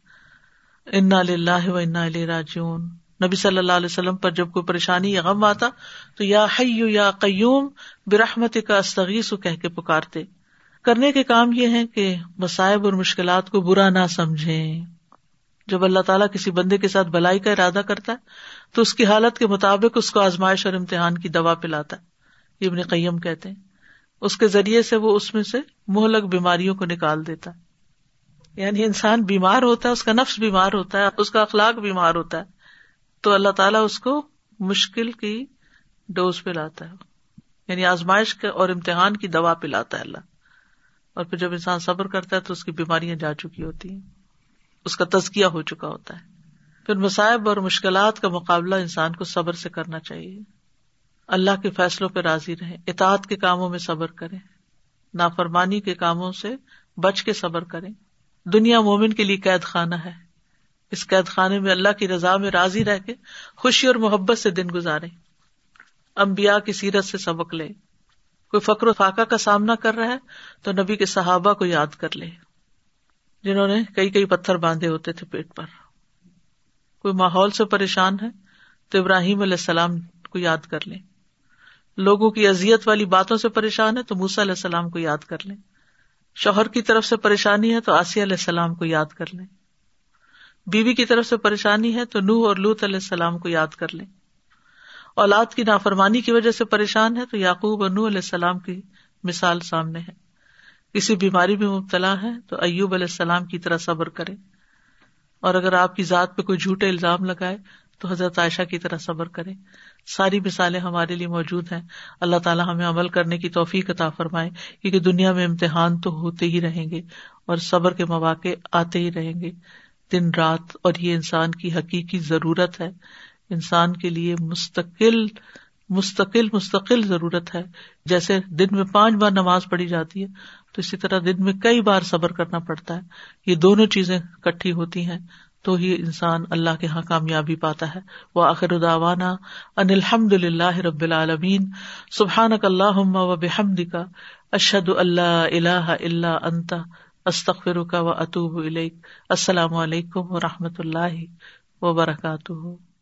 انا للہ و انا الیہ راجعون۔ نبی صلی اللہ علیہ وسلم پر جب کوئی پریشانی یا غم آتا تو یا حیو یا قیوم برحمت کا استغیث کہہ کے پکارتے۔ کرنے کے کام یہ ہے کہ مصائب اور مشکلات کو برا نہ سمجھیں۔ جب اللہ تعالیٰ کسی بندے کے ساتھ بلائی کا ارادہ کرتا ہے، تو اس کی حالت کے مطابق اس کو آزمائش اور امتحان کی دوا پلاتا ہے۔ یہ ابن قیم کہتے ہیں۔ اس کے ذریعے سے وہ اس میں سے مہلک بیماریوں کو نکال دیتا ہے۔ یعنی انسان بیمار ہوتا ہے، اس کا نفس بیمار ہوتا ہے، اس کا اخلاق بیمار ہوتا ہے، تو اللہ تعالیٰ اس کو مشکل کی ڈوز پہ لاتا ہے۔ یعنی آزمائش اور امتحان کی دوا پلاتا ہے اللہ۔ اور پھر جب انسان صبر کرتا ہے تو اس کی بیماریاں جا چکی ہوتی ہیں۔ اس کا تزکیا ہو چکا ہوتا ہے۔ پھر مصائب اور مشکلات کا مقابلہ انسان کو صبر سے کرنا چاہیے۔ اللہ کے فیصلوں پہ راضی رہے اطاعت کے کاموں میں صبر کرے نافرمانی کے کاموں سے بچ کے صبر کرے دنیا مومن کے لیے قید خانہ ہے۔ اس قید خانے میں اللہ کی رضا میں راضی رہ کے خوشی اور محبت سے دن گزارے امبیا کی سیرت سے سبق لے کوئی فکر و فاقہ کا سامنا کر رہا ہے تو نبی کے صحابہ کو یاد کر لے جنہوں نے کئی کئی پتھر باندھے ہوتے تھے پیٹ پر۔ کوئی ماحول سے پریشان ہے تو ابراہیم علیہ السلام کو یاد کر لیں۔ لوگوں کی ازیت والی باتوں سے پریشان ہے تو موسا علیہ السلام کو یاد کر لیں۔ شوہر کی طرف سے پریشانی ہے تو آسیہ علیہ السلام کو یاد کر لیں۔ بیوی کی طرف سے پریشانی ہے تو نوح اور لوت علیہ السلام کو یاد کر لیں۔ اولاد کی نافرمانی کی وجہ سے پریشان ہے تو یعقوب اور نوح علیہ السلام کی مثال سامنے ہے۔ کسی بیماری میں مبتلا ہے تو ایوب علیہ السلام کی طرح صبر کرے اور اگر آپ کی ذات پہ کوئی جھوٹے الزام لگائے تو حضرت عائشہ کی طرح صبر کرے۔ ساری مثالیں ہمارے لیے موجود ہیں۔ اللہ تعالیٰ ہمیں عمل کرنے کی توفیق عطا فرمائے کیونکہ دنیا میں امتحان تو ہوتے ہی رہیں گے اور صبر کے مواقع آتے ہی رہیں گے۔ دن رات اور یہ انسان کی حقیقی ضرورت ہے۔ انسان کے لیے مستقل مستقل مستقل ضرورت ہے۔ جیسے دن میں پانچ بار نماز پڑھی جاتی ہے تو اسی طرح دن میں کئی بار صبر کرنا پڑتا ہے۔ یہ دونوں چیزیں کٹھی ہوتی ہیں تو ہی انسان اللہ کے یہاں کامیابی پاتا ہے۔ وہ آخر اداوانا ان الحمد للہ رب العالمین۔ سبحان اللہ و بحمد کا اشد اللہ اللہ اللہ انتا استخر کا و اطوب السلام علیکم و رحمۃ اللہ وبرکاتہ۔